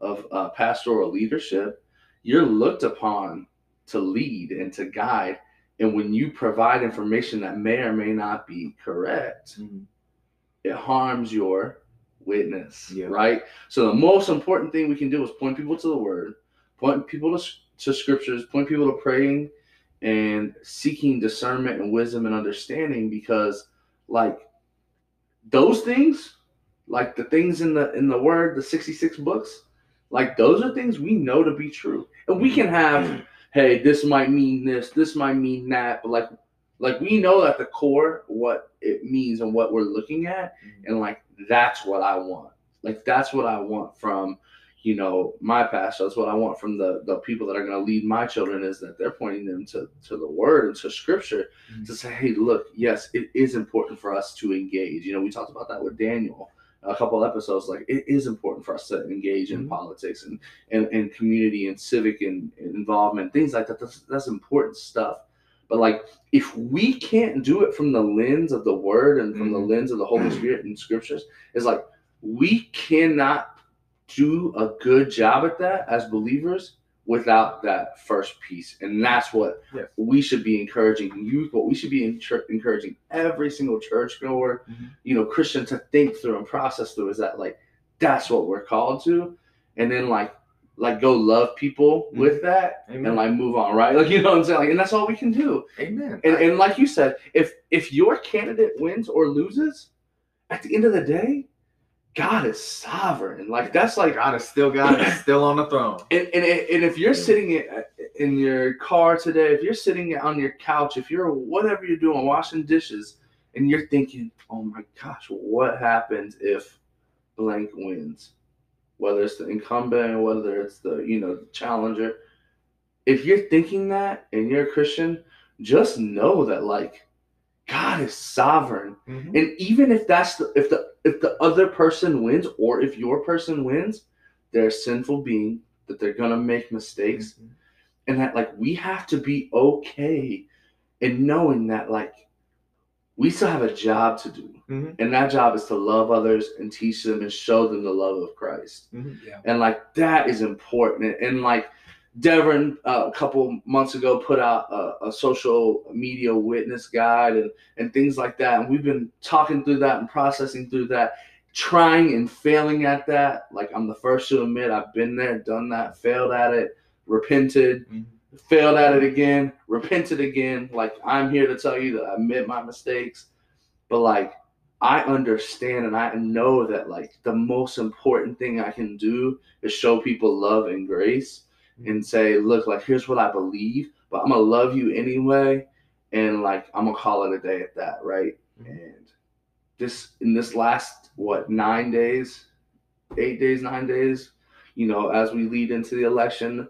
of uh, pastoral leadership, you're looked upon to lead and to guide. And when you provide information that may or may not be correct, it harms your witness, Yeah. right? So the most important thing we can do is point people to the word, point people to, to scriptures, point people to praying and seeking discernment and wisdom and understanding because like those things, like the things in the in the word, the 66 books, like those are things we know to be true. And we can have, hey, this might mean this, this might mean that, but like like we know at the core what it means and what we're looking at mm-hmm. and like that's what i want like that's what i want from you know my pastor that's what i want from the the people that are going to lead my children is that they're pointing them to to the word and to scripture to say hey look yes it is important for us to engage you know we talked about that with daniel a couple episodes like it is important for us to engage in Mhm. politics and, and and community and civic and, and involvement things like that that's, that's important stuff but like if we can't do it from the lens of the word and from the Mhm. lens of the holy spirit and scriptures it's like we cannot do a good job at that as believers without that first piece and that's what Yes. we should be encouraging youth what we should be encouraging every single church goer Mhm. you know christian to think through and process through is that like that's what we're called to and then like like go love people with that Amen. and like move on right like you know what i'm saying like, and that's all we can do Amen. and, and like you said, if if your candidate wins or loses, at the end of the day, God is sovereign. Like that's like, God is still God is still on the throne. and, and, and if you're sitting in, in your car today, if you're sitting on your couch, if you're whatever you're doing, washing dishes, and you're thinking, oh my gosh, what happens if blank wins? Whether it's the incumbent, whether it's the you know challenger, if you're thinking that and you're a Christian, just know that like God is sovereign. Mhm. And even if that's the if the if the other person wins or if your person wins, they're a sinful being that they're gonna make mistakes Mhm. and that like we have to be okay in knowing that like we still have a job to do. Mhm. And that job is to love others and teach them and show them the love of Christ. Mhm. Yeah. And like that is important. And like Devin uh, a couple months ago put out a, a social media witness guide and, and things like that. And we've been talking through that and processing through that, trying and failing at that. Like I'm the first to admit I've been there, done that, failed at it, repented, Mhm. failed at it again, repented again. Like I'm here to tell you that I admit my mistakes. But like I understand and I know that like the most important thing I can do is show people love and grace and say, look, like here's what I believe, but I'm gonna love you anyway, and like I'm gonna call it a day at that, right? Mhm. And this in this last what nine days, eight days, nine days, you know, as we lead into the election,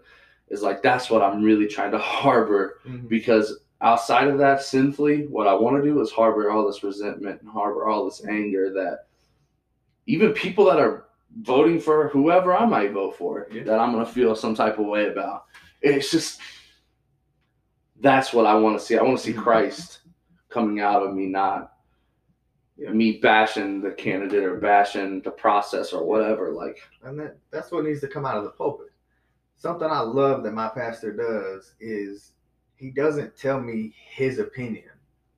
is like that's what I'm really trying to harbor Mhm. because outside of that sinfully what i want to do is harbor all this resentment and harbor all this anger that even people that are voting for whoever i might vote for Yeah. that i'm going to feel some type of way about it's just that's what i want to see i want to see Mhm. christ coming out of me not me bashing the candidate or bashing the process or whatever like And that, that's what needs to come out of the pulpit. Something I love that my pastor does is he doesn't tell me his opinion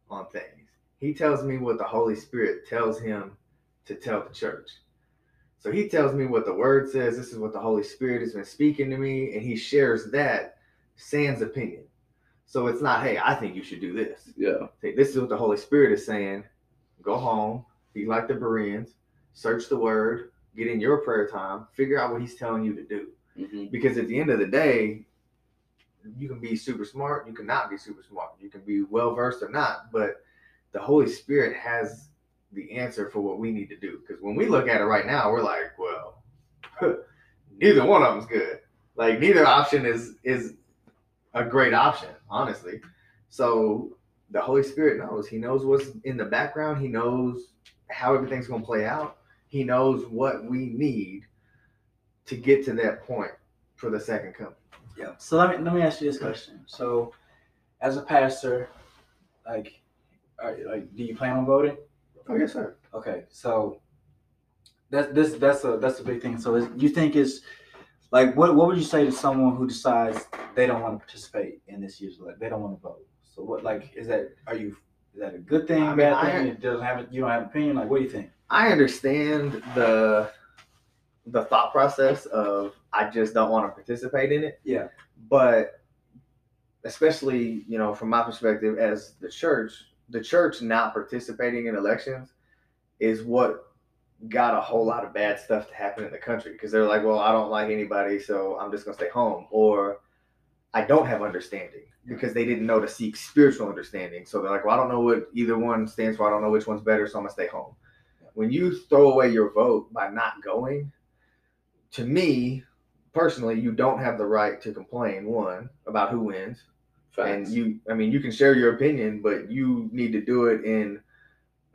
on things. He tells me what the Holy Spirit tells him to tell the church. So he tells me what the word says. This is what the Holy Spirit has been speaking to me, and he shares that sans opinion. So it's not, hey, I think you should do this. yeah Say, this is what the Holy Spirit is saying. Go home, be like the Bereans, search the word, get in your prayer time, figure out what he's telling you to do. hmm Because at the end of the day, you can be super smart, you cannot be super smart, you can be well versed or not, but the Holy Spirit has the answer for what we need to do. Because when we look at it right now, we're like, well, neither one of them's good. Like neither option is is a great option, honestly. So the Holy Spirit knows. He knows what's in the background. He knows how everything's going to play out. He knows what we need to get to that point for the second coming. Yeah. So let me let me ask you this question. So, as a pastor, like, are, like, do you plan on voting? Oh yes, sir. Okay, so that's this that's a that's a big thing. So, is, you think is like what what would you say to someone who decides they don't want to participate in this year's elect? They don't want to vote. So, what like is that? Are you is that a good thing? I mean, bad I- thing? It doesn't have you don't have an opinion. Like, what do you think? I understand the the thought process of I just don't want to participate in it. Yeah. But especially, you know, from my perspective as the church, the church not participating in elections is what got a whole lot of bad stuff to happen in the country because they're like, well, I don't like anybody, so I'm just gonna stay home, or I don't have understanding because they didn't know to seek spiritual understanding. So they're like, well, I don't know what either one stands for. I don't know which one's better, so I'm gonna stay home. When you throw away your vote by not going, to me personally, you don't have the right to complain. One about who wins, and you i mean you can share your opinion but you need to do it in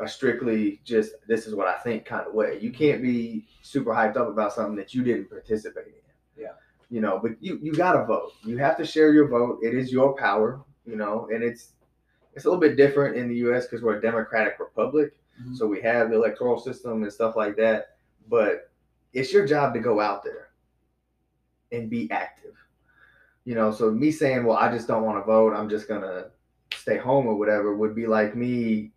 a strictly just this is what i think kind of way. You can't be super hyped up about something that you didn't participate in. Yeah. you know but you you gotta vote. You have to share your vote. It is your power you know and it's it's a little bit different in the us because we're a democratic republic Mhm. so we have the electoral system and stuff like that but it's your job to go out there and be active you know so me saying well i just don't want to vote i'm just gonna stay home or whatever would be like me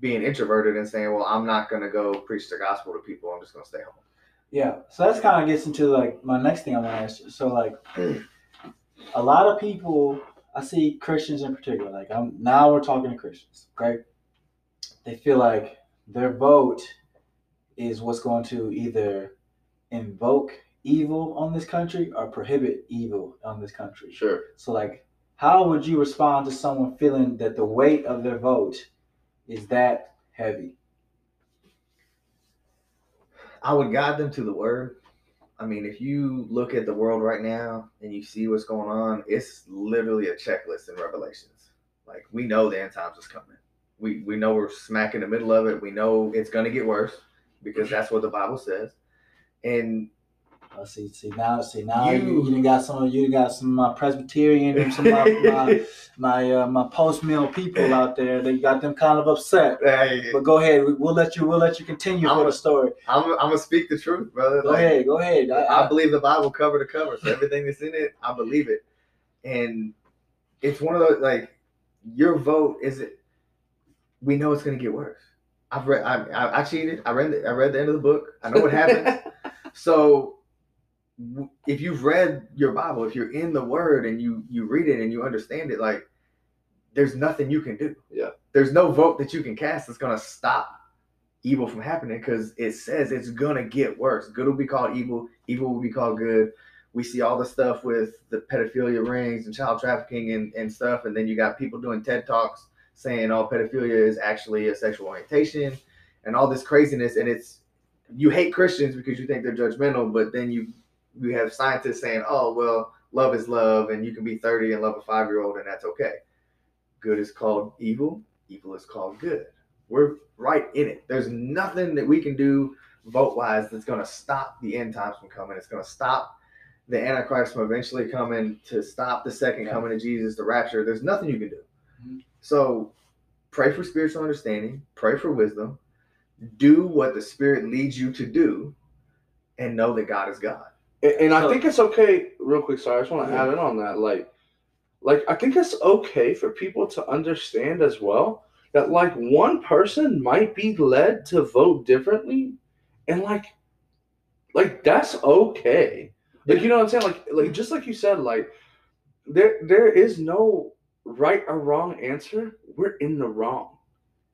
being introverted and saying well i'm not gonna go preach the gospel to people i'm just gonna stay home Yeah, so that's kind of gets into like my next thing I want to ask you. So like, a lot of people, I see Christians in particular. Like I'm now we're talking to Christians, okay? They feel like their vote is what's going to either invoke evil on this country or prohibit evil on this country. Sure. So like, how would you respond to someone feeling that the weight of their vote is that heavy? i would guide them to the word i mean if you look at the world right now and you see what's going on it's literally a checklist in revelations like we know the end times is coming We we know we're smack in the middle of it. We know it's gonna get worse because that's what the Bible says. And Uh, see, see now, see now you, You- you, got some, of you got some my Presbyterian and some of my my my, uh, my post mill people out there. They got them kind of upset. hey, But go ahead, we, we'll let you, we'll let you continue I'm for the story. I'm I'm gonna speak the truth, brother. Go Like, ahead, go ahead. I, I I, believe the Bible cover to cover, so everything that's in it, I believe it. And it's one of those like your vote is it. We know it's gonna get worse. I've read. I, I, I cheated. I read. The, I read the end of the book. I know what happens. so if you've read your Bible, if you're in the Word and you you read it and you understand it, like there's nothing you can do. Yeah. There's no vote that you can cast that's gonna stop evil from happening because it says it's gonna get worse. Good will be called evil. Evil will be called good. We see all the stuff with the pedophilia rings and child trafficking and, and stuff, and then you got people doing TED talks saying, "Oh, pedophilia is actually a sexual orientation," and all this craziness. And it's you hate Christians because you think they're judgmental, but then you you have scientists saying, "Oh, well, love is love, and you can be 30 and love a five year old, and that's okay." Good is called evil. Evil is called good. We're right in it. There's nothing that we can do vote wise that's going to stop the end times from coming. It's going to stop the Antichrist from eventually coming, to stop the second coming of Jesus, the rapture. There's nothing you can do. Mhm. So pray for spiritual understanding, pray for wisdom, do what the Spirit leads you to do, and know that God is God. And, and I think it's okay. Real quick, sorry, I just want to add in on that. Like, like I think it's okay for people to understand as well that like one person might be led to vote differently, and like, like that's okay. Like you know what I'm saying? Like, like just like you said, like there there is no right or wrong answer. We're in the wrong,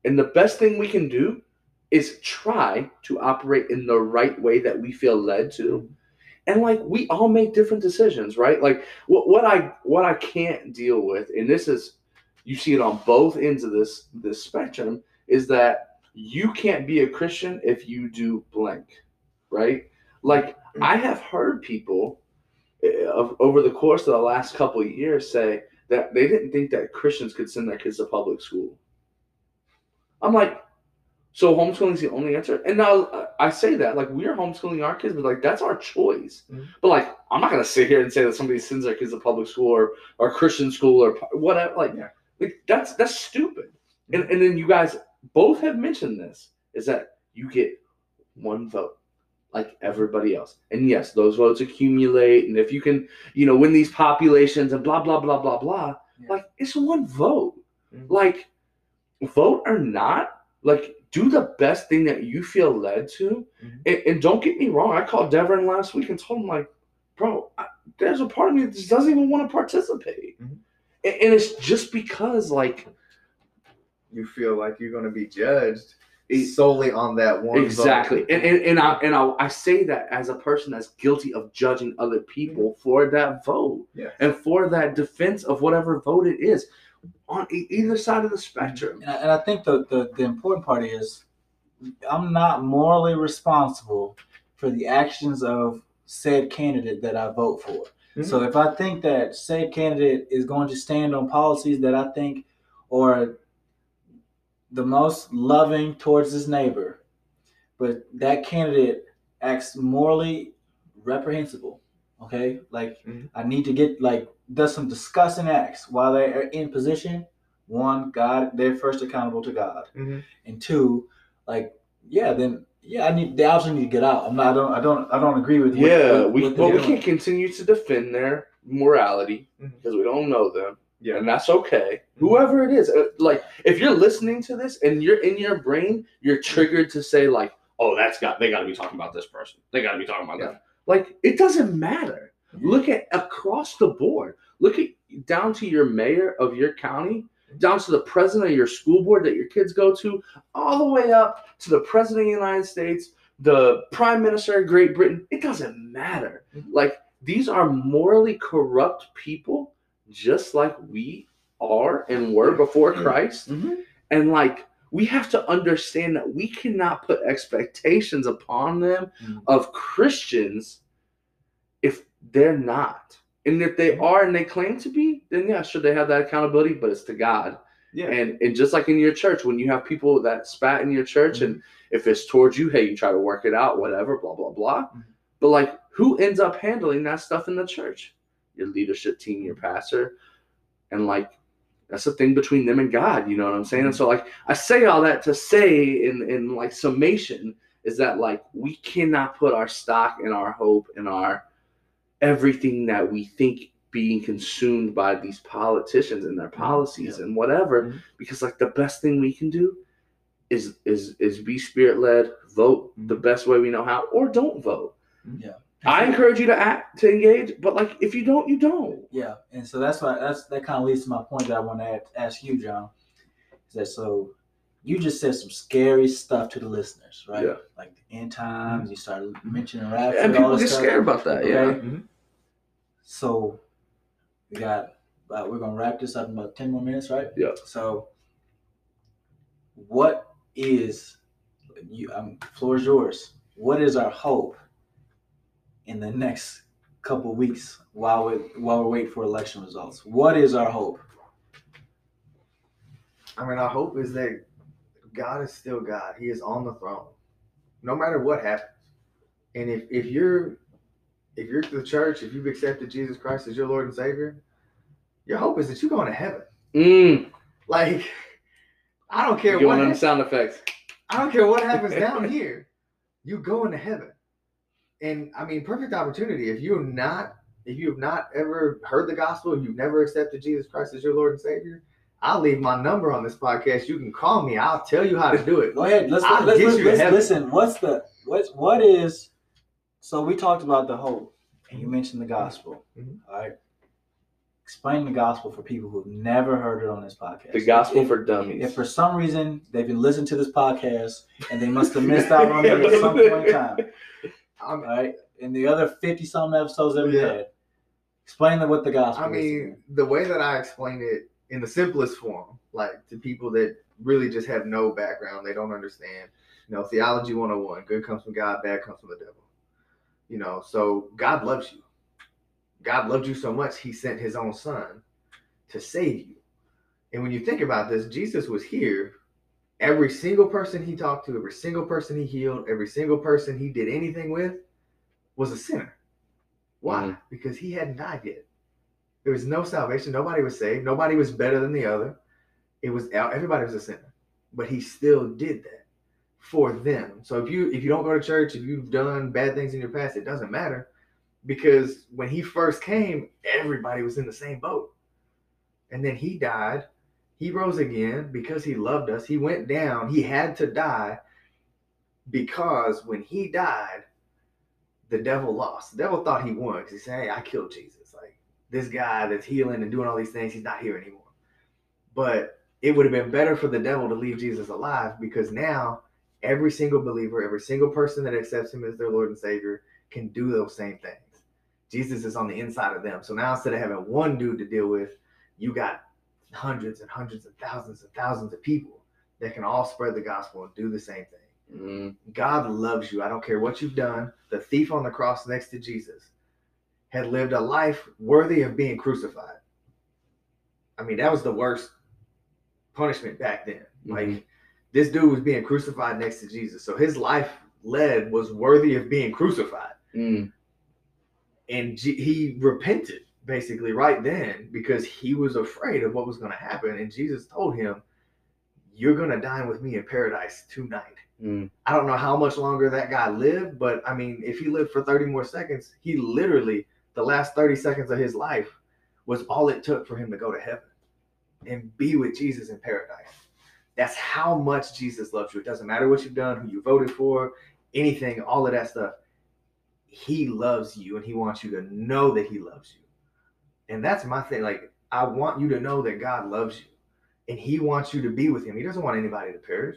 and the best thing we can do is try to operate in the right way that we feel led to and like we all make different decisions right? Like what, what i what i can't deal with and this is you see it on both ends of this this spectrum is that you can't be a christian if you do blank right? Like i have heard people uh, of, over the course of the last couple of years say that they didn't think that christians could send their kids to public school. I'm like so homeschooling's the only answer. And now uh, I say that like we're homeschooling our kids, but like that's our choice. Mhm. But like I'm not gonna sit here and say that somebody sends their kids to public school or or Christian school or whatever. Like, Yeah. like that's that's stupid. And and then you guys both have mentioned this is that you get one vote like everybody else. And yes, those votes accumulate. And if you can, you know, win these populations and blah blah blah blah blah, Yeah. like it's one vote. Mhm. Like vote or not, like do the best thing that you feel led to. Mhm. And, and don't get me wrong, I called Devin last week and told him like, bro, I, there's a part of me that just doesn't even want to participate. Mhm. And, and it's just because like You feel like you're going to be judged it- solely on that one. vote. exactly and and, and i and I, I say that as a person that's guilty of judging other people for that vote Yeah. and for that defense of whatever vote it is on e- either side of the spectrum and I, and I think the, the the important part is I'm not morally responsible for the actions of said candidate that I vote for. Mhm. So if I think that said candidate is going to stand on policies that I think are the most loving towards his neighbor, but that candidate acts morally reprehensible, okay? Like Mhm. I need to get like does some disgusting acts while they're in position. One, God, they're first accountable to God, Mhm. and two, like yeah, then yeah, I need they obviously need to get out. I'm not, I don't, I don't, I don't agree with. you. yeah we but they're we can't continue to defend their morality Mhm. because we don't know them Yeah. and that's okay Mhm. whoever it is uh, like if you're listening to this and you're in your brain you're triggered to say like oh that's got they got to be talking about this person they got to be talking about Yeah. that like it doesn't matter. Look at across the board. Look at down to your mayor of your county down to the president of your school board that your kids go to all the way up to the president of the united states the prime minister of great britain. It doesn't matter. Mhm. like these are morally corrupt people just like we are and were before christ. And like we have to understand that we cannot put expectations upon them Mhm. of christians if they're not and if they are and they claim to be then yeah sure they have that accountability but it's to god Yeah. And and just like in your church, when you have people that spat in your church, and if it's towards you, hey, you try to work it out, whatever, blah blah blah. Mhm. But like, who ends up handling that stuff in the church? Your leadership team, your pastor, and like that's the thing between them and God. You know what I'm saying? And so like I say all that to say in in like summation is that like we cannot put our stock and our hope and our everything that we think being consumed by these politicians and their policies Yeah. and whatever Mhm. because like the best thing we can do is is is be spirit led vote the best way we know how or don't vote Yeah. I encourage you to act to engage but like if you don't you don't Yeah, and so that's why that's that kind of leads to my point that I want to ask, you, John. Is that so? You just said some scary stuff to the listeners, right? Yeah. Like the end times. You started mentioning rapture. and people this get stuff. scared about that yeah Okay. So we got. Uh, we're gonna wrap this up in about ten more minutes, right? Yeah. So, what is you? Um, floor is yours. What is our hope in the next couple weeks while we while we wait for election results? What is our hope? I mean, our hope is that God is still God. He is on the throne, no matter what happens. And if if you're if you're the church, if you've accepted Jesus Christ as your Lord and Savior, your hope is that you're going to heaven. mm, Like, I don't care you what want them hap- sound effects I don't care what happens down here. You go into heaven. And I mean, perfect opportunity. If you're not, if you have not ever heard the gospel, if you've never accepted Jesus Christ as your Lord and Savior, I'll leave my number on this podcast. You can call me. I'll tell you how to do it. Go ahead. Let's I'll let's, get let's, you let's listen. What's the what's what is? So we talked about the hope, and you mentioned the gospel. Mhm. All right. Explain the gospel for people who've never heard it on this podcast. the gospel If- for dummies If for some reason they've been listening to this podcast and they must have missed out on it at some point in time, all I'm, right, in the other fifty some episodes that we Yeah. had, explain them what the gospel. I is. mean, the way that I explain it in the simplest form, like to people that really just have no background, they don't understand. You know, theology 101 good comes from God, bad comes from the devil. You know, so God loves you. God loved you so much, he sent his own son to save you. And when you think about this, Jesus was here. Every single person he talked to, every single person he healed, every single person he did anything with was a sinner. Why? Mhm. Because he hadn't died yet. There was no salvation. Nobody was saved. Nobody was better than the other. It was everybody was a sinner, but he still did that for them. So if you if you don't go to church, if you've done bad things in your past, it doesn't matter because when he first came, everybody was in the same boat. And then he died. He rose again because he loved us. He went down. He had to die because when he died, the devil lost. The devil thought he won because he said, Hey, I killed Jesus. Like this guy that's healing and doing all these things, he's not here anymore. But it would have been better for the devil to leave Jesus alive because now every single believer, every single person that accepts him as their Lord and Savior can do those same things. Jesus is on the inside of them. So now instead of having one dude to deal with, you got hundreds and hundreds and thousands and thousands of people that can all spread the gospel and do the same thing. Mm, God loves you. I don't care what you've done. The thief on the cross next to Jesus had lived a life worthy of being crucified. I mean, that was the worst punishment back then. Like Mhm. this dude was being crucified next to Jesus. So his life led was worthy of being crucified. mm, And G- he repented basically right then because he was afraid of what was going to happen. And Jesus told him, You're going to dine with me in paradise tonight. mm. I don't know how much longer that guy lived, but I mean, if he lived for 30 more seconds, he literally, the last 30 seconds of his life was all it took for him to go to heaven and be with Jesus in paradise. That's how much Jesus loves you. It doesn't matter what you've done, who you voted for, anything, all of that stuff. He loves you and he wants you to know that he loves you. And that's my thing. Like, I want you to know that God loves you and he wants you to be with him. He doesn't want anybody to perish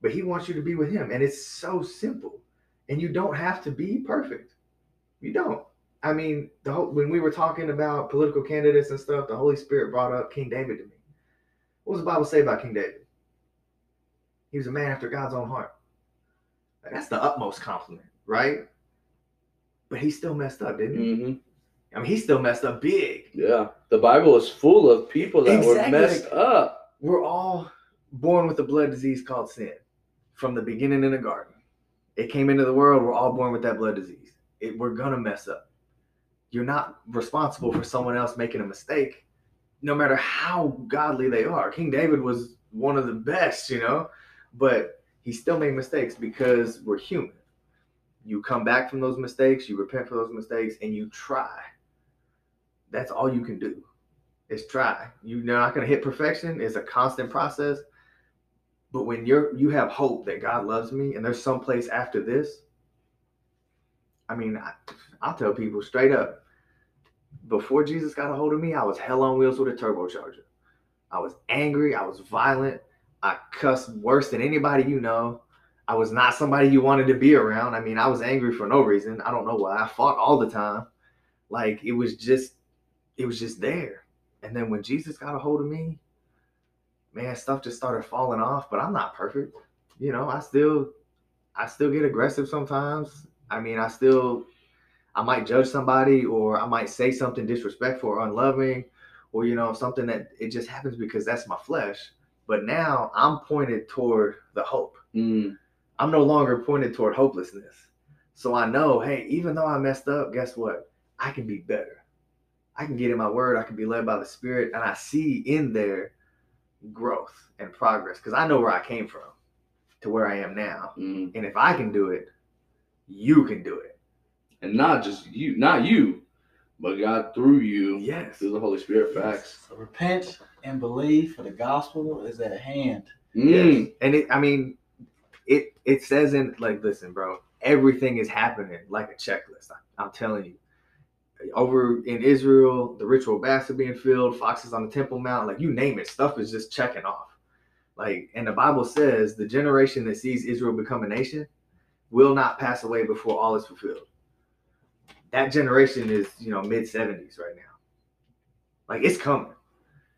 but he wants you to be with him and it's so simple. And you don't have to be perfect. You don't. I mean the whole, when we were talking about political candidates and stuff the holy spirit brought up king david to me. What does the bible say about king david? He was a man after god's own heart. That's the utmost compliment right? But he still messed up didn't he? Hmm i mean he still messed up big Yeah, the Bible is full of people that were Exactly. messed up. we're all born with a blood disease called sin from the beginning in the garden. It came into the world. We're all born with that blood disease. It, we're gonna mess up. You're not responsible for someone else making a mistake, no matter how godly they are. King David was one of the best, you know, but he still made mistakes because we're human. You come back from those mistakes, you repent for those mistakes, and you try. That's all you can do is try. You're not going to hit perfection. It's a constant process. But when you're you have hope that God loves me and there's some place after this, I mean, I, I'll tell people straight up. Before Jesus got a hold of me, I was hell on wheels with a turbocharger. I was angry. I was violent. I cussed worse than anybody you know. I was not somebody you wanted to be around. I mean, I was angry for no reason. I don't know why. I fought all the time. Like it was just, it was just there. And then when Jesus got a hold of me, man, stuff just started falling off. But I'm not perfect. You know, I still, I still get aggressive sometimes. I mean, I still, I might judge somebody or I might say something disrespectful or unloving or, you know, something that it just happens because that's my flesh. But now I'm pointed toward the hope. Mm, I'm no longer pointed toward hopelessness. So I know, hey, even though I messed up, guess what? I can be better. I can get in my word. I can be led by the Spirit. And I see in there growth and progress because I know where I came from to where I am now. mm. And if I can do it, you can do it. And not just you, not you, but God through you, Yes. through the Holy Spirit. Facts. So repent and believe for the gospel is at hand. Mm. Yes. And it, I mean, it it says in like, listen, bro, everything is happening like a checklist. I, I'm telling you. Over in Israel, the ritual baths are being filled, foxes on the Temple Mount, like you name it, stuff is just checking off. Like, and the Bible says the generation that sees Israel become a nation will not pass away before all is fulfilled. That generation is, you know, mid 70s right now. Like it's coming.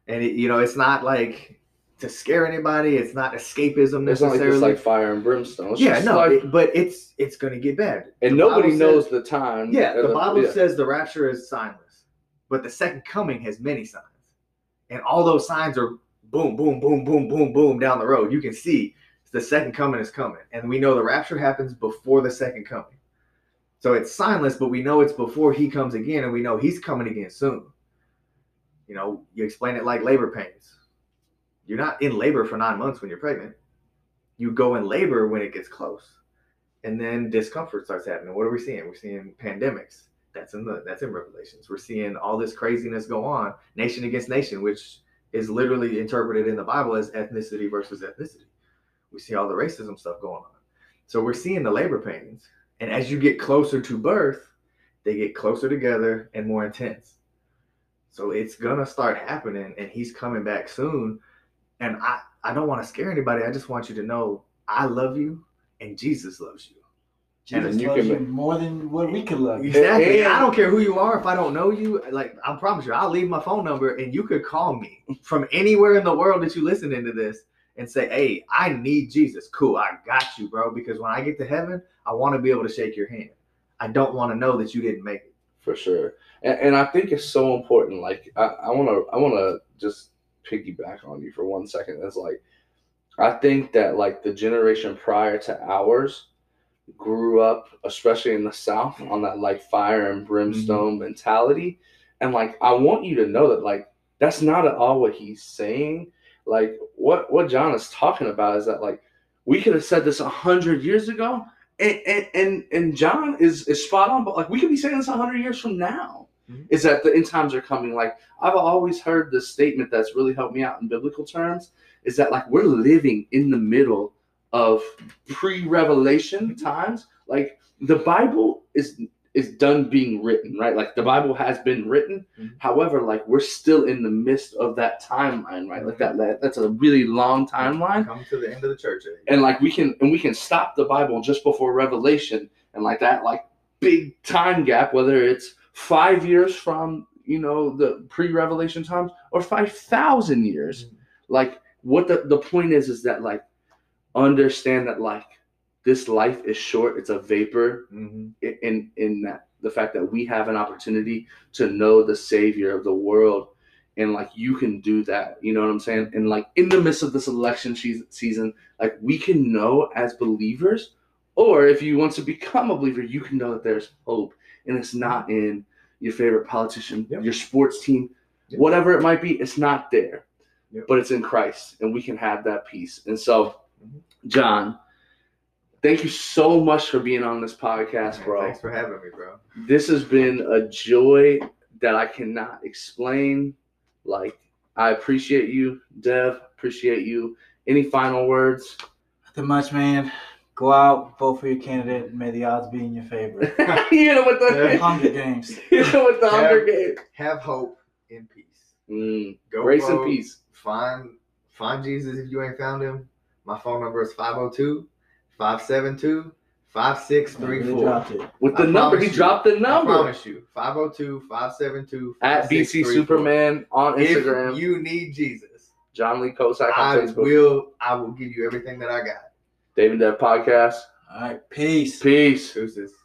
And it, you know, it's not like to scare anybody. It's not escapism It's not like necessarily. it's like fire and brimstone. It's yeah, just no, like- it- but it's it's going to get bad. and The nobody Bible knows says- the time. Yeah, or the Bible yeah. says the rapture is signless, but the second coming has many signs, and all those signs are boom, boom, boom, boom, boom, boom down the road. You can see the second coming is coming, and we know the rapture happens before the second coming. So it's signless, but we know it's before he comes again, and we know he's coming again soon. You know, you explain it like labor pains. You're not in labor for nine months when you're pregnant. You go in labor when it gets close, and then discomfort starts happening. What are we seeing? We're seeing pandemics. That's in the that's in Revelations. We're seeing all this craziness go on, nation against nation, which is literally interpreted in the Bible as ethnicity versus ethnicity. We see all the racism stuff going on. So we're seeing the labor pains. And as you get closer to birth, they get closer together and more intense. So it's gonna start happening, and he's coming back soon. And I, I don't want to scare anybody. I just want you to know I love you and Jesus loves you. And Jesus you loves can you more than what we could love you. Exactly. And- I don't care who you are. If I don't know you, like I promise you, I'll leave my phone number and you could call me from anywhere in the world that you listening to this and say, "Hey, I need Jesus." Cool, I got you, bro. Because when I get to heaven, I want to be able to shake your hand. I don't want to know that you didn't make it. for sure. And, and I think it's so important. Like I want to, I want to just piggyback on you for one second. It's like I think that like the generation prior to ours grew up, especially in the South, on that like fire and brimstone mm-hmm. mentality. And like I want you to know that like that's not at all what he's saying. Like what what John is talking about is that like we could have said this a hundred years ago and, and and and John is is spot on, but like we could be saying this hundred years from now. Mhm. Is that the end times are coming? Like I've always heard this statement that's really helped me out in biblical terms. Is that like we're living in the middle of pre-revelation times? Like the Bible is is done being written, right? Like the Bible has been written. Mhm. However, like we're still in the midst of that timeline, right? Like that, that that's a really long timeline Come to the end of the church age. and like we can and we can stop the bible just before revelation and like that like big time gap whether it's five years from you know the pre-revelation times or 5000 years Mhm. like what the, the point is is that like understand that like this life is short it's a vapor Mhm. in in that the fact that we have an opportunity to know the savior of the world and like you can do that. You know what I'm saying? And like in the midst of this election season, like we can know as believers, or if you want to become a believer, you can know that there's hope, and it's not in your favorite politician, Yep. your sports team, Yep. whatever it might be. It's not there, Yep. but it's in Christ, and we can have that peace. And so, Mhm. John. Thank you so much for being on this podcast, Man, bro Thanks for having me, bro. this has been a joy that I cannot explain. Like, I appreciate you, Dev. Appreciate you. Any final words? Nothing much, man. Go out, vote for your candidate, and may the odds be in your favor. you know what the Hunger Games. you know what the Yeah. Hunger Games. Have hope in peace. Mm, Go grace and peace. Find find Jesus if you ain't found him. My phone number is 502 572 Really 5634. With the I number, he you. dropped the I number promise you. 502 572 at BC Superman on Instagram. If you need Jesus, John Lee Kosak I on Facebook. will I will give you everything that I got. David Dev Podcast. All right, peace. Peace. Deuces.